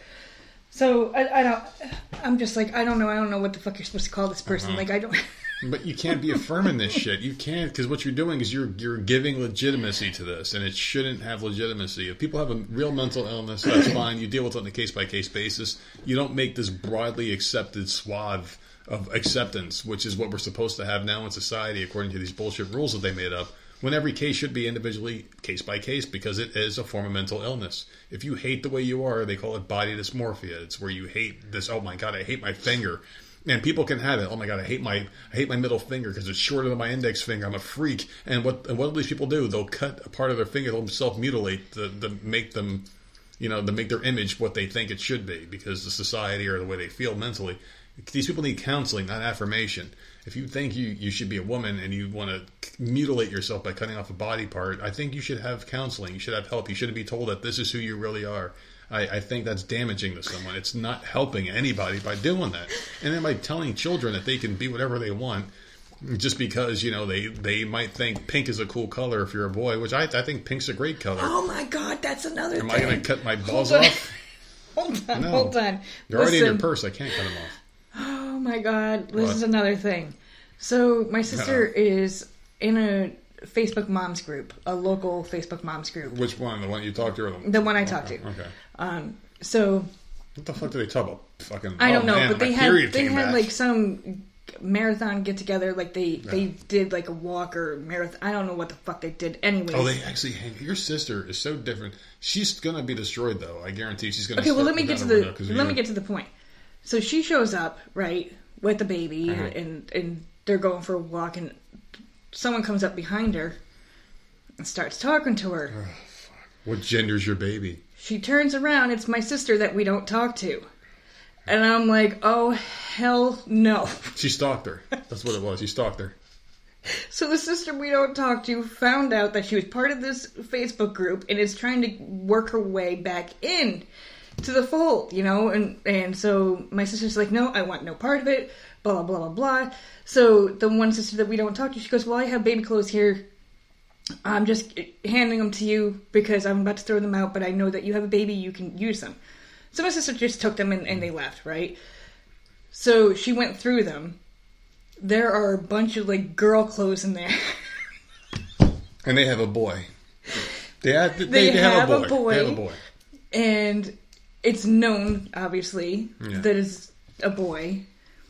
So I, I don't. I'm just like, I don't know. I don't know what the fuck you're supposed to call this person. Uh-huh. Like, I don't. But you can't be affirming this shit. You can't because what you're doing is you're you're giving legitimacy to this, and it shouldn't have legitimacy. If people have a real mental illness, that's fine. You deal with it on a case by case basis. You don't make this broadly accepted swath of acceptance, which is what we're supposed to have now in society, according to these bullshit rules that they made up. When every case should be individually case by case because it is a form of mental illness. If you hate the way you are, they call it body dysmorphia. It's where you hate this. Oh my god, I hate my finger. And people can have it. Oh my god, I hate my I hate my middle finger because it's shorter than my index finger. I'm a freak. And what and what do these people do? They'll cut a part of their finger, they'll self mutilate to, to make them, you know, to make their image what they think it should be because the society or the way they feel mentally. These people need counseling, not affirmation. If you think you, you should be a woman and you want to mutilate yourself by cutting off a body part, I think you should have counseling. You should have help. You shouldn't be told that this is who you really are. I, I think that's damaging to someone. It's not helping anybody by doing that. And then by telling children that they can be whatever they want just because, you know, they, they might think pink is a cool color if you're a boy, which I, I think pink's a great color. oh my god, that's another Am thing. I going to cut my balls Hold off? Hold on, No. hold on. They're already in your purse. I can't cut them off. Oh my god, this What? is another thing. So my sister Uh-oh. is in a Facebook moms group, a local Facebook moms group. Which one? The one you talked to? Or the, The one I talked to. Okay. Um, so What the fuck do they talk about? Fucking. I don't oh, know, man, but they had they had back. like some marathon get together. Like they they did like a walk or marathon. I don't know what the fuck they did. Anyway, Oh, they actually hang. Your sister is so different. She's gonna be destroyed, though. I guarantee she's gonna. okay. Well, let me get to the let you. me get to the point. So she shows up right with the baby, Uh-huh. and and they're going for a walk, and someone comes up behind her and starts talking to her. What gender's your baby? She turns around. It's my sister that we don't talk to. And I'm like, oh, hell no. She stalked her. That's what it was. She stalked her. So the sister we don't talk to found out that she was part of this Facebook group and is trying to work her way back in to the fold, you know? And and so my sister's like, no, I want no part of it, blah, blah, blah, blah, blah. So the one sister that we don't talk to, she goes, well, I have baby clothes here. I'm just handing them to you because I'm about to throw them out, but I know that you have a baby, you can use them. So my sister just took them and, and they left, right? So she went through them. There are a bunch of like girl clothes in there. And they have a boy. They have, they, They they have, have a, a boy. boy. They have a boy. and it's known, obviously, Yeah. that it's a boy,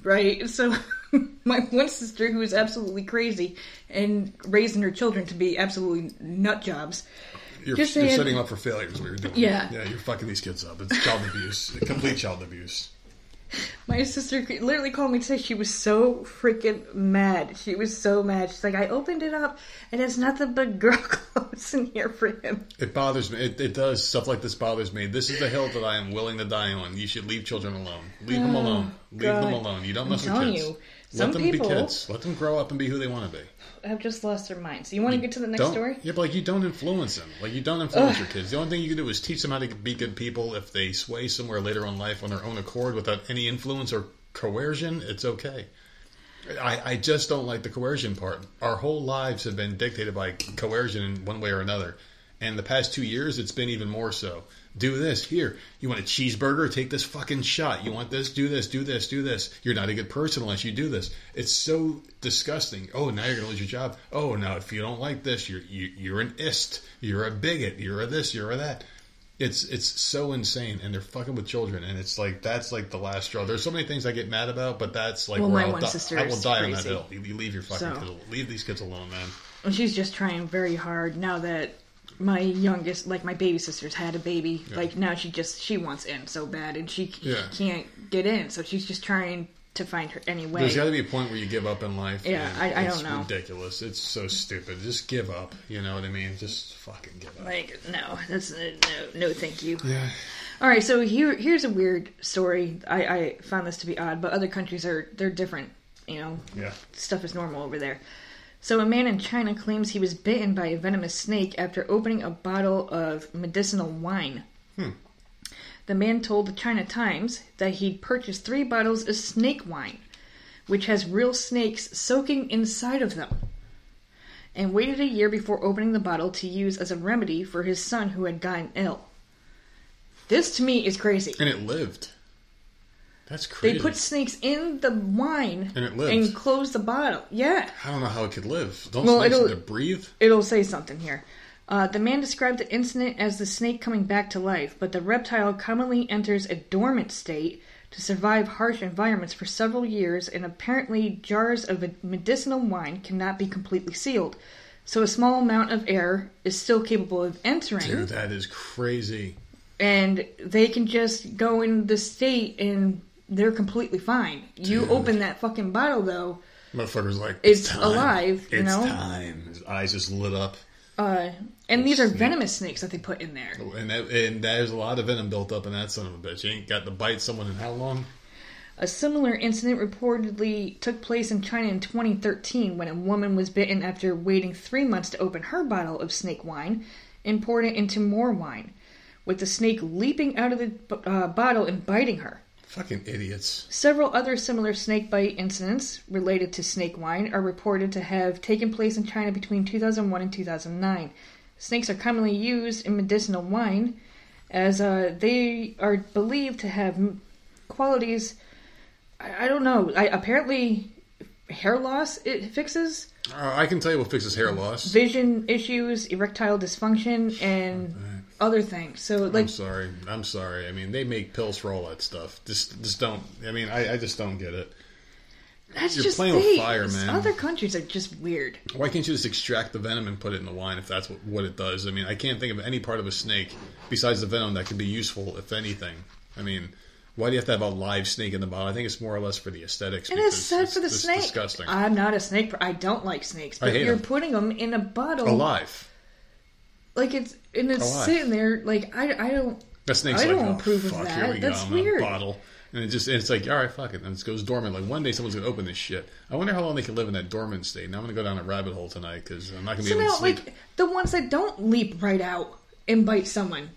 right? So my one sister, who is absolutely crazy and raising her children to be absolutely nut jobs, You're, Just you're saying- setting them up for failure. Is what you're doing. Yeah. Yeah. You're fucking these kids up. It's child abuse. Complete child abuse. my sister literally called me to say she was so freaking mad. She was so mad. She's like, I opened it up and it's nothing but girl clothes in here for him. It bothers me. It, it does. Stuff like this bothers me. This is the hill that I am willing to die on. You should leave children alone. Leave them oh, alone. Leave them alone. You don't I'm mess with kids. you, Let them people- be kids. Let them grow up and be who they want to be. I've just lost their mind. So you want to get to the next Don't, story? Yeah, but like you don't influence them. Like you don't influence your kids. The only thing you can do is teach them how to be good people. If they sway somewhere later in life on their own accord without any influence or coercion, it's okay. I, I just don't like the coercion part. Our whole lives have been dictated by coercion in one way or another. And the past two years, it's been even more so. Do this. Here, you want a cheeseburger? Take this fucking shot. You want this? Do this, do this, do this. You're not a good person unless you do this. It's so disgusting. Oh, now you're going to lose your job. Oh, now if you don't like this, you're, you, you're an ist. You're a bigot. You're a this, you're a that. It's it's so insane, and they're fucking with children, and it's like that's like the last straw. There's so many things I get mad about, but that's like Well, where my I'll one die. sister I will is die on that crazy. hill. You, you leave your fucking So- kids, leave these kids alone, man. And she's just trying very hard now that my youngest, like my baby sister's had a baby. Like now she just she wants in so bad, and she, Yeah. can't get in. So she's just trying to find her any way. There's got to be a point where you give up in life. Yeah, I- I don't know. It's ridiculous. It's so stupid. Just give up. You know what I mean? Just fucking give up. Like no, that's uh, no, no, thank you. yeah. All right, so here here's a weird story. I, I found this to be odd, but other countries are they're different. You know, Yeah. stuff is normal over there. So a man in China claims he was bitten by a venomous snake after opening a bottle of medicinal wine. Hmm. The man told the China Times that he'd purchased three bottles of snake wine, which has real snakes soaking inside of them, and waited a year before opening the bottle to use as a remedy for his son who had gotten ill. This to me is crazy. And it lived. That's crazy. They put snakes in the wine And it lived. and closed the bottle. Yeah. I don't know how it could live. Don't Well, snakes it'll- need to breathe? It'll say something here. Uh, the man described the incident as the snake coming back to life, but the reptile commonly enters a dormant state to survive harsh environments for several years, and apparently jars of medicinal wine cannot be completely sealed. So a small amount of air is still capable of entering, Dude, that is crazy. and they can just go in the state and they're completely fine. You Dude. open that fucking bottle though, Motherfucker's like, It's time. alive, you it's know? time. His eyes just lit up. uh, and these are venomous snakes that they put in there. And, that, and there's a lot of venom built up in that son of a bitch. You ain't got to bite someone in how long? A similar incident reportedly took place in China in 2013 when a woman was bitten after waiting three months to open her bottle of snake wine and poured it into more wine, with the snake leaping out of the uh, bottle and biting her. Fucking idiots. Several other similar snake bite incidents related to snake wine are reported to have taken place in China between 2001 and 2009. Snakes are commonly used in medicinal wine as uh, they are believed to have qualities. I, I don't know. I, apparently, hair loss it fixes, Uh, I can tell you what fixes hair loss. vision issues, erectile dysfunction, and other things. So, like, I'm sorry. I'm sorry. I mean, they make pills for all that stuff. Just, just don't. I mean, I, I just don't get it. that's you're just playing with fire, man. Other countries are just weird. Why can't you just extract the venom and put it in the wine if that's what, what it does? I mean, I can't think of any part of a snake besides the venom that could be useful, if anything. I mean, why do you have to have a live snake in the bottle? I think it's more or less for the aesthetics. It's because sad for the it's snake. Disgusting. I'm not a snake. I don't like snakes, but hate you're 'em. putting them in a bottle, Alive. like it's and it's oh, Alive. sitting there. Like I, I don't. That snake's I like, don't oh, approve of that. here we That's go. I'm weird. bottle. And it just, it's like, all right, fuck it. And it goes dormant. Like, one day someone's going to open this shit. I wonder how long they can live in that dormant state. Now I'm going to go down a rabbit hole tonight because I'm not going to be able now, to sleep. like the ones that don't leap right out and bite someone,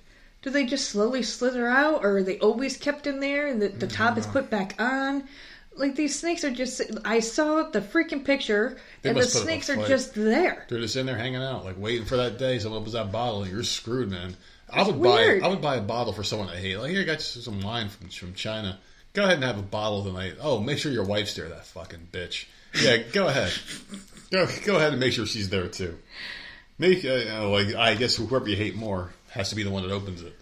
do they just slowly slither out, or are they always kept in there and the, the top is uh-huh. put back on? Like these snakes are just. I saw the freaking picture, They and the must put up a snakes are just there. They're just in there hanging out, like waiting for that day someone opens that bottle and you're screwed, man. I would weird. buy I would buy a bottle for someone I hate. Like here, I got some wine from from China. Go ahead and have a bottle tonight. Oh, make sure your wife's there, that fucking bitch. Yeah, go ahead. Go go ahead and make sure she's there too. Make uh, you know, like I guess whoever you hate more has to be the one that opens it.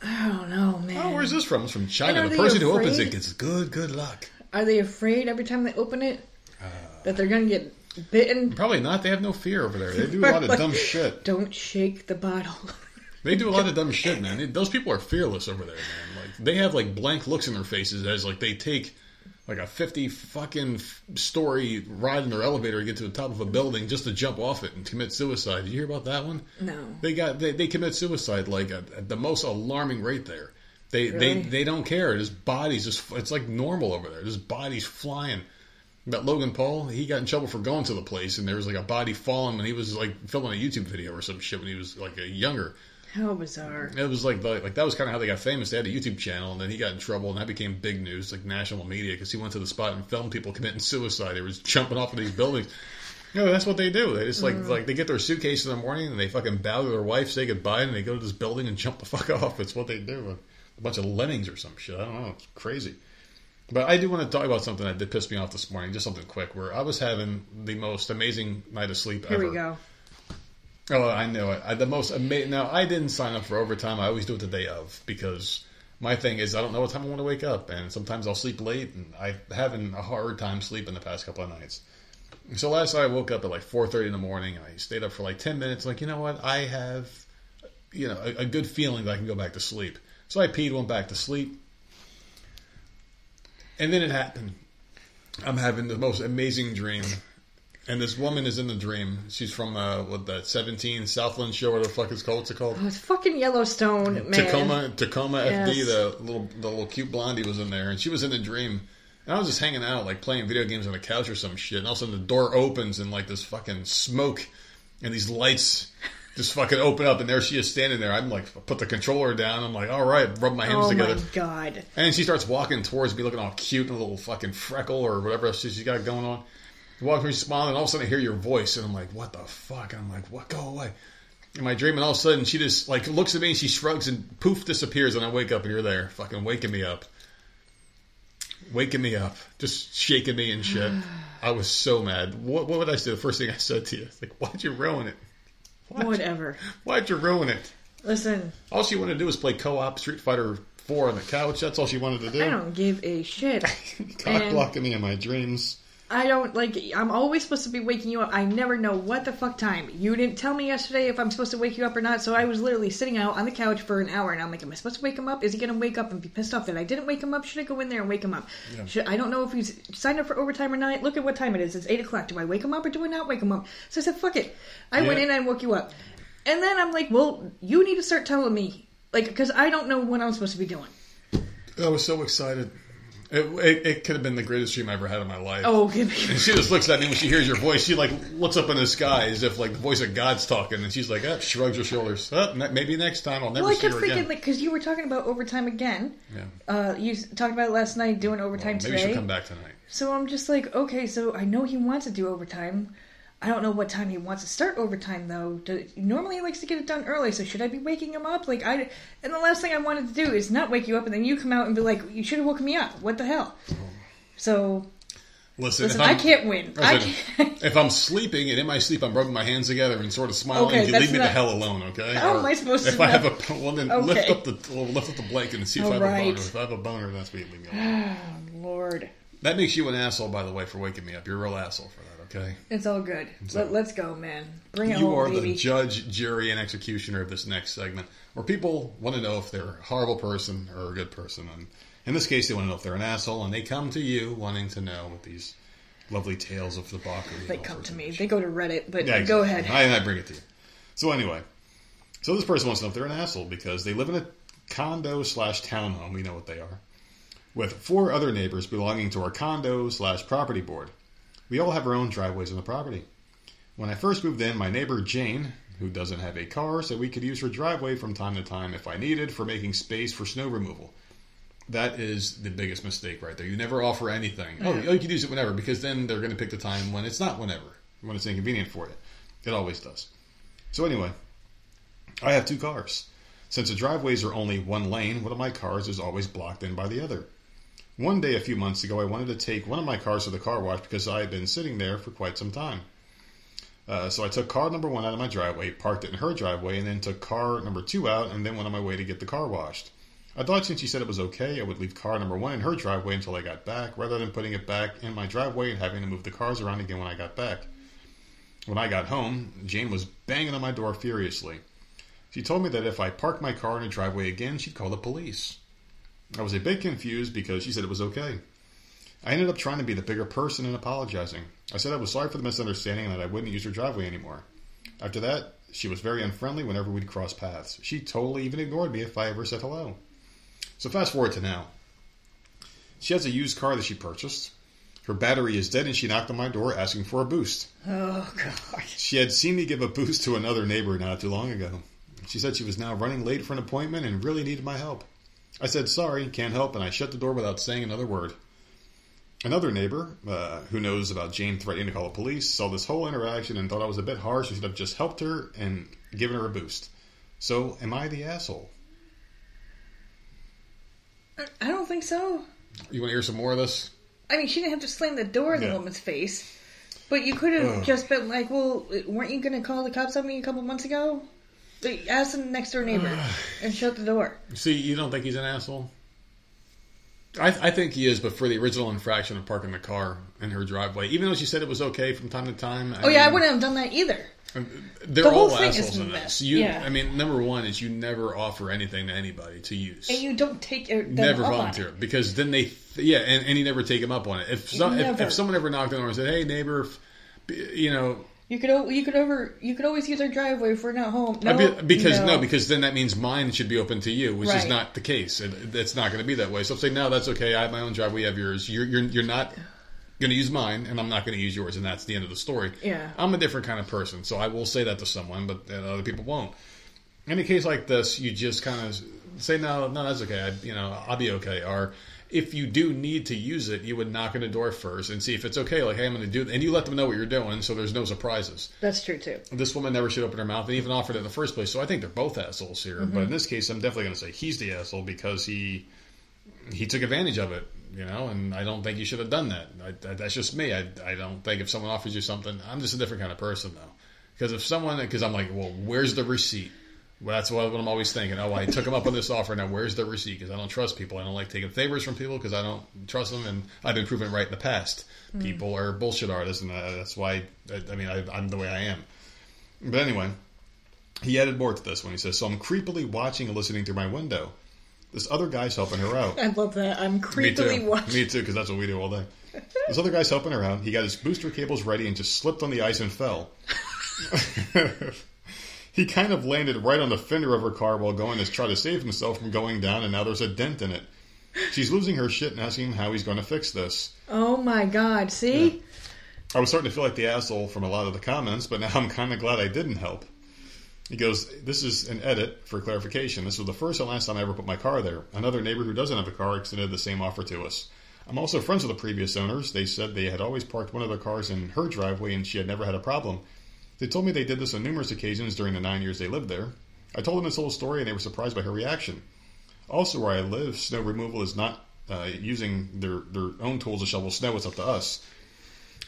I don't know, man. Oh, where's this from? It's from China. The person who opens it gets good good luck. Are they afraid every time they open it Uh. that they're gonna get bitten? Probably not. They have no fear over there. They do a lot of Like, dumb shit. Don't shake the bottle. They do a lot of dumb shit, man. They- Those people are fearless over there, man. Like they have like blank looks in their faces as like they take like a fifty fucking story ride in their elevator to get to the top of a building just to jump off it and commit suicide. Did you hear about that one? No. They got they, they commit suicide like at, at the most alarming rate there. They Really? they they don't care. Just bodies just it's like normal over there. Just bodies flying. But Logan Paul, he got in trouble for going to the place, and there was like a body falling when he was like filming a YouTube video or some shit when he was like a younger. How bizarre. It was like the, like that was kind of how they got famous. They had a YouTube channel, and then he got in trouble, and that became big news, like national media, because he went to the spot and filmed people committing suicide. They was jumping off of these buildings. You know, that's what they do. They just like mm. like they get their suitcase in the morning and they fucking bow to their wife, say goodbye, and they go to this building and jump the fuck off. It's what they do. A bunch of lemmings or some shit. I don't know. It's crazy. But I do want to talk about something that did piss me off this morning. Just something quick. Where I was having the most amazing night of sleep Here ever. we go. Oh, I know it. I, the most amazing. Now, I didn't sign up for overtime. I always do it the day of because my thing is I don't know what time I want to wake up, and sometimes I'll sleep late, and I'm having a hard time sleeping the past couple of nights. So last night I woke up at like 4:30 in the morning, and I stayed up for like 10 minutes. Like, you know what? I have, you know, a, a good feeling that I can go back to sleep. So I peed, went back to sleep, and then it happened. I'm having the most amazing dream And this woman is in the dream. She's from uh, what that seventeen Southland show, whatever the fuck it's called. What's it called? Oh, it's fucking Yellowstone, man. Tacoma, Tacoma FD. The little, the little cute blondie was in there, and she was in a dream. And I was just hanging out, like playing video games on the couch or some shit. And all of a sudden, the door opens, and like this fucking smoke and these lights just fucking open up, and there she is standing there. I'm like, put the controller down. I'm like, all right, rub my hands Oh together. Oh my god. And she starts walking towards me, looking all cute, and a little fucking freckle or whatever else she's got going on. Walking me, smiling, and all of a sudden I hear your voice, and I'm like, what the fuck? And I'm like, what? Go away. In my dream, and all of a sudden she just like looks at me, and she shrugs, and poof, disappears, and I wake up, and you're there, fucking waking me up. Waking me up, just shaking me and shit. I was so mad. What, what would I say? The first thing I said to you, It's like, why'd you ruin it? Why'd Whatever. why'd you ruin it? Listen, All she wanted to do was play co-op Street Fighter 4 on the couch. That's all she wanted to do. I don't give a shit. Cock And- blocking me in my dreams. I don't like. I'm always supposed to be waking you up. I never know what the fuck time. You didn't tell me yesterday if I'm supposed to wake you up or not. So I was literally sitting out on the couch for an hour, and I'm like, "Am I supposed to wake him up? Is he gonna wake up and be pissed off that I didn't wake him up? Should I go in there and wake him up? Should, I don't know if he's signed up for overtime or not. Look at what time it is. It's eight o'clock. Do I wake him up or do I not wake him up? So I said, "Fuck it." I went in and I woke you up, and then I'm like, "Well, you need to start telling me, like, because I don't know what I'm supposed to be doing." I was so excited. It, it, it could have been the greatest dream I ever had in my life. Oh, give me. And she just looks at me when she hears your voice. She like looks up in the sky as if like the voice of God's talking, and she's like, ah, shrugs her shoulders. Oh, maybe next time I'll never Well, I see kept her thinking, again. like, because you were talking about overtime again. yeah. Uh, you talked about it last night doing overtime Maybe today. she'll come back tonight. So I'm just like, okay, so I know he wants to do overtime. I don't know what time he wants to start overtime though. Do, normally he likes to get it done early, so should I be waking him up? Like I, and the last thing I wanted to do is not wake you up, and then you come out and be like, you should have woken me up. What the hell? So Listen, listen, if I can't win. I can't. if I'm sleeping and in my sleep I'm rubbing my hands together and sort of smiling, Okay, you leave me the hell alone, okay? How Or am I supposed if to I have a well, then lift up the well, lift up the blanket and see if I have Alright. a boner. If I have a boner, that's what you leave me alone. Lord, That makes you an asshole, by the way, for waking me up. You're a real asshole for that, okay? it's all good. Let, let's go, man. Bring it You home, are baby. the judge, jury, and executioner of this next segment, where people want to know if they're a horrible person or a good person. And in this case, they want to know if they're an asshole, and they come to you wanting to know with these lovely tales of debauchery. and they come to me. They go to Reddit, but Yeah, go ahead. I, I bring it to you. So anyway, so this person wants to know if they're an asshole because they live in a condo slash townhome. We know what they are. With four other neighbors belonging to our condo slash property board. We all have our own driveways on the property. When I first moved in, my neighbor Jane, who doesn't have a car, said we could use her driveway from time to time if I needed for making space for snow removal. That is the biggest mistake right there. You never offer anything. Oh, oh, you can use it whenever because then they're going to pick the time when it's not whenever, when it's inconvenient for you. It always does. So anyway, I have two cars. Since the driveways are only one lane, one of my cars is always blocked in by the other. One day a few months ago, I wanted to take one of my cars to the car wash because I had been sitting there for quite some time. Uh, so I took car number one out of my driveway, parked it in her driveway, and then took car number two out, and then went on my way to get the car washed. I thought since she said it was okay, I would leave car number one in her driveway until I got back, rather than putting it back in my driveway and having to move the cars around again when I got back. When I got home, Jane was banging on my door furiously. She told me that if I parked my car in her driveway again, she'd call the police. I was a bit confused because she said it was okay. I ended up trying to be the bigger person and apologizing. I said I was sorry for the misunderstanding and that I wouldn't use her driveway anymore. After that, she was very unfriendly whenever we'd cross paths. She totally even ignored me if I ever said hello. So fast forward to now. She has a used car that she purchased. Her battery is dead and she knocked on my door asking for a boost. Oh god. She had seen me give a boost to another neighbor not too long ago. She said she was now running late for an appointment and really needed my help. I said sorry, can't help, and I shut the door without saying another word. Another neighbor, uh, who knows about Jane threatening to call the police, saw this whole interaction and thought I was a bit harsh and should have just helped her and given her a boost. So, am I the asshole? I don't think so. You want to hear some more of this? I mean, she didn't have to slam the door in the woman's face. But you could have just been like, well, weren't you going to call the cops on me a couple months ago? Like, Ask the next door neighbor and shut the door. See, you don't think he's an asshole? I, I think he is, but for the original infraction of parking the car in her driveway, even though she said it was okay from time to time. I Oh, yeah, I wouldn't have done that either. Um, they're The whole all thing is assholes a in mess. this. You, Yeah. I mean, number one is you never offer anything to anybody to use. And you don't take it. never up on volunteer it. because then they, yeah, and, and you never take them up on it. If, some, if if someone ever knocked on the door and said, "Hey, neighbor, if you know, You could you could over you could always use our driveway if we're not home. No, be- because no. no, because then that means mine should be open to you, which is not the case. It, it's not going to be that way. So I'm saying, no, that's okay. I have my own driveway. You have yours. You're you're, you're not going to use mine, and I'm not going to use yours, and that's the end of the story. Yeah. I'm a different kind of person, so I will say that to someone, but other people won't. In a case like this, you just kind of say, no, no, that's okay. I, you know, I'll be okay. Or if you do need to use it, you would knock on the door first and see if it's okay. Like, hey, I'm going to do, it. and you let them know what you're doing, so there's no surprises that's true too. this woman never should open her mouth and even offered it in the first place. So I think they're both assholes here. But mm-hmm. in this case, I'm definitely going to say he's the asshole because he he took advantage of it, you know. And I don't think you should have done that. I, that that's just me. I, I don't think if someone offers you something, I'm just a different kind of person though. Because if someone, because I'm like, well, where's the receipt? Well, that's what, I'm always thinking. Oh, I took him up on this offer. Now, where's the receipt? Because I don't trust people. I don't like taking favors from people because I don't trust them, and I've been proven right in the past. People are bullshit artists, and uh, that's why. I, I mean, I, I'm the way I am. But anyway, he added more to this when he says, "So I'm creepily watching and listening through my window. This other guy's helping her out. I love that. I'm Me creepily too. watching. Me too, because that's what we do all day. This other guy's helping her out. He got his booster cables ready and just slipped on the ice and fell. he kind of landed right on the fender of her car while going to try to save himself from going down, and now there's a dent in it. She's losing her shit and asking him how he's going to fix this. Oh my god! See, I was starting to feel like the asshole from a lot of the comments, but now I'm kind of glad I didn't help. He goes, This is an edit for clarification. This was the first and last time I ever put my car there. Another neighbor who doesn't have a car extended the same offer to us. I'm also friends with the previous owners. They said they had always parked one of their cars in her driveway and she had never had a problem. They told me they did this on numerous occasions during the nine years they lived there. I told them this whole story and they were surprised by her reaction. Also, where I live, snow removal is not uh, using their, their own tools to shovel snow. It's up to us.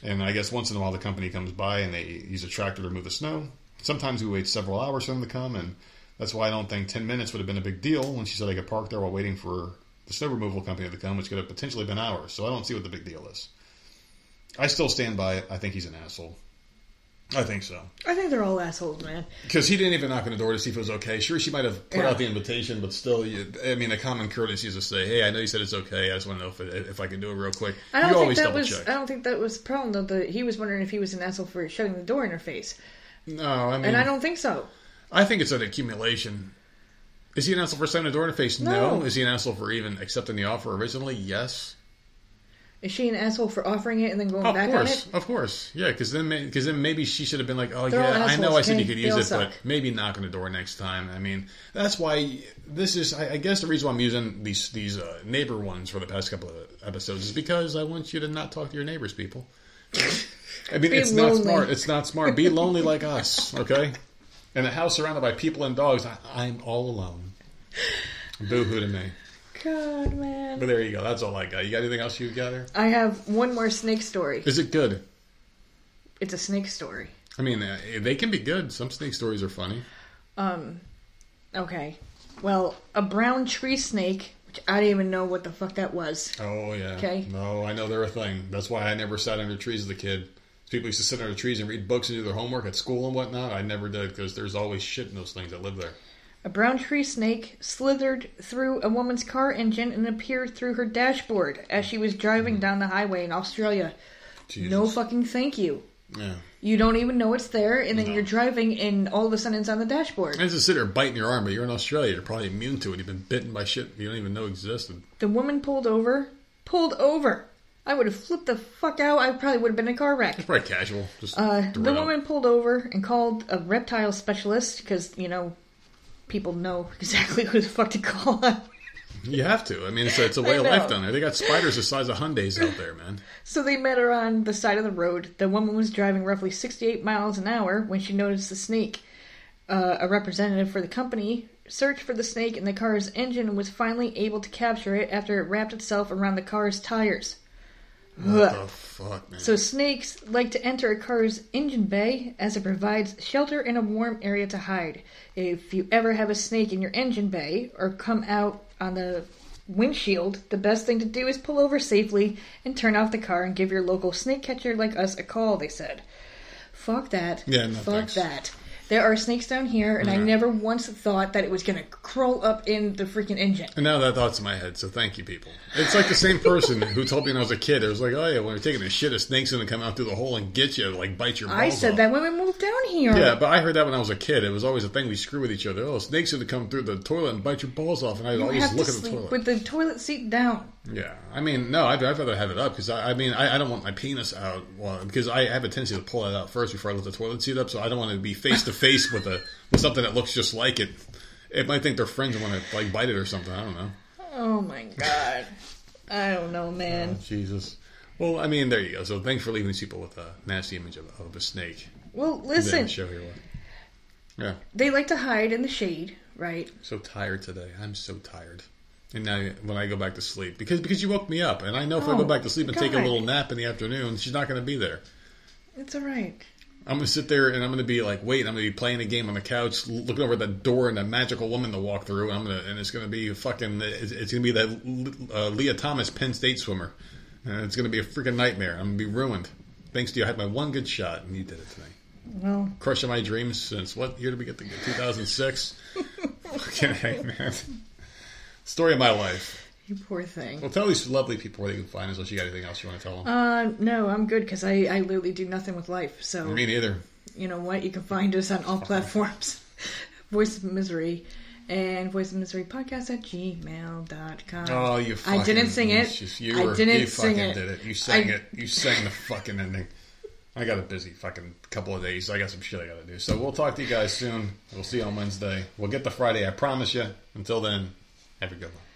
And I guess once in a while the company comes by and they use a tractor to remove the snow. Sometimes we wait several hours for them to come, and that's why I don't think 10 minutes would have been a big deal when she said I could park there while waiting for the snow removal company to come, which could have potentially been hours. So I don't see what the big deal is. I still stand by it. I think he's an asshole. I think so. I think they're all assholes, man. Because he didn't even knock on the door to see if it was okay. Sure, she might have put Yeah. out the invitation, but still, you, I mean, a common courtesy is to say, "Hey, I know you said it's okay. I just want to know if, it, if I can do it real quick." I don't you think always that double was. check. I don't think that was the problem though. The, he was wondering if he was an asshole for shutting the door in her face, No, I mean, and I don't think so. I think it's an accumulation. Is he an asshole for slamming the door in her face? No. No. Is he an asshole for even accepting the offer originally? Yes. Is she an asshole for offering it and then going Of back on course, it? of course, yeah. Because then, because then maybe she should have been like, "Oh They're yeah, I know I said you could use it, suck. but maybe knock on the door next time." I mean, that's why this is. I, I guess the reason why I'm using these these uh, neighbor ones for the past couple of episodes is because I want you to not talk to your neighbors, people. I mean, Be it's not smart. It's not smart. Be lonely like us, okay? In a house surrounded by people and dogs, I, I'm all alone. Boo hoo to me. God, man. But there you go. That's all I got. You got anything else you got there? I have one more snake story. Is it good? It's a snake story. I mean, uh, they can be good. Some snake stories are funny. Um, okay. Well, a brown tree snake, which I didn't even know what the fuck that was. Oh yeah. Okay. No, I know they're a thing. That's why I never sat under trees as a kid. People used to sit under trees and read books and do their homework at school and whatnot. I never did because there's always shit in those things that live there. A brown tree snake slithered through a woman's car engine and appeared through her dashboard as she was driving down the highway in Australia. Jesus. No fucking thank you. Yeah. You don't even know it's there, and then No. you're driving, and all of a sudden it's on the dashboard. And just sit there biting your arm, but you're in Australia. You're probably immune to it. You've been bitten by shit you don't even know existed. The woman pulled over. Pulled over. I would have flipped the fuck out. I probably would have been in a car wreck. It's probably casual. Just Uh, the out. woman pulled over and called a reptile specialist because, you know, people know exactly who the fuck to call on. You have to. I mean, it's a, it's a way of life down there. They got spiders the size of Hyundais out there, man. So they met her on the side of the road. The woman was driving roughly 68 miles an hour when she noticed the snake. Uh, a representative for the company searched for the snake in the car's engine and was finally able to capture it after it wrapped itself around the car's tires. What the fuck, man? So snakes like to enter a car's engine bay as it provides shelter and a warm area to hide. If you ever have a snake in your engine bay or come out on the windshield, the best thing to do is pull over safely and turn off the car and give your local snake catcher like us a call, they said. Fuck that. Yeah, no Fuck thanks. that. There are snakes down here, and I mm-hmm. never once thought that it was going to crawl up in the freaking engine. And now that thought's in my head, so thank you, people. It's like the same person who told me when I was a kid. It was like, oh yeah, when you're taking a shit, a snake's gonna come out through the hole and get you, like bite your balls I said off. that when we moved down here. Yeah, but I heard that when I was a kid. It was always a thing we screw with each other. Oh, snake's are gonna come through the toilet and bite your balls off, and I'd you always to look at the toilet. with the toilet seat down. Yeah, I mean, no, I'd, I'd rather have it up because I, I mean, I, I don't want my penis out well, because I have a tendency to pull it out first before I lift the toilet seat up. So I don't want to be face to face with a with something that looks just like it. It might think they're friends want to like bite it or something. I don't know. Oh my god. I don't know, man. Oh, Jesus. Well, I mean, there you go. So thanks for leaving these people with a nasty image of, of a snake. Well, listen, show here. Yeah, they like to hide in the shade, right? so tired today. I'm so tired. And now when I go back to sleep, because because you woke me up, and I know if I Oh, go back to sleep and take a little nap in the afternoon, she's not going to be there. It's all right. I'm gonna sit there and I'm gonna be like, wait, I'm gonna be playing a game on the couch, looking over that door and a magical woman to walk through. And I'm gonna, and it's gonna be fucking, it's, it's gonna be that uh, Lia Thomas Penn State swimmer, and it's gonna be a freaking nightmare. I'm gonna be ruined. Thanks to you, I had my one good shot, and you did it to me. Well, Crushing my dreams since what year did we get to 2006? fucking hey, man. Story of my life. you poor thing. Well, tell these lovely people where they can find us. Unless you got anything else you want to tell them. Uh, no, I'm good because I, I literally do nothing with life. So, me neither. you know what? You can find us on all platforms. Voice of Misery and Voice of Misery podcast at gmail.com. Oh, you! Fucking, I didn't sing it. just- you I were- didn't you sing fucking it. Did it? You sang I- it. You sang the fucking ending. I got a busy fucking couple of days. So I got some shit I got to do. So we'll talk to you guys soon. We'll see you on Wednesday. We'll get to Friday. I promise you. Until then, have a good one.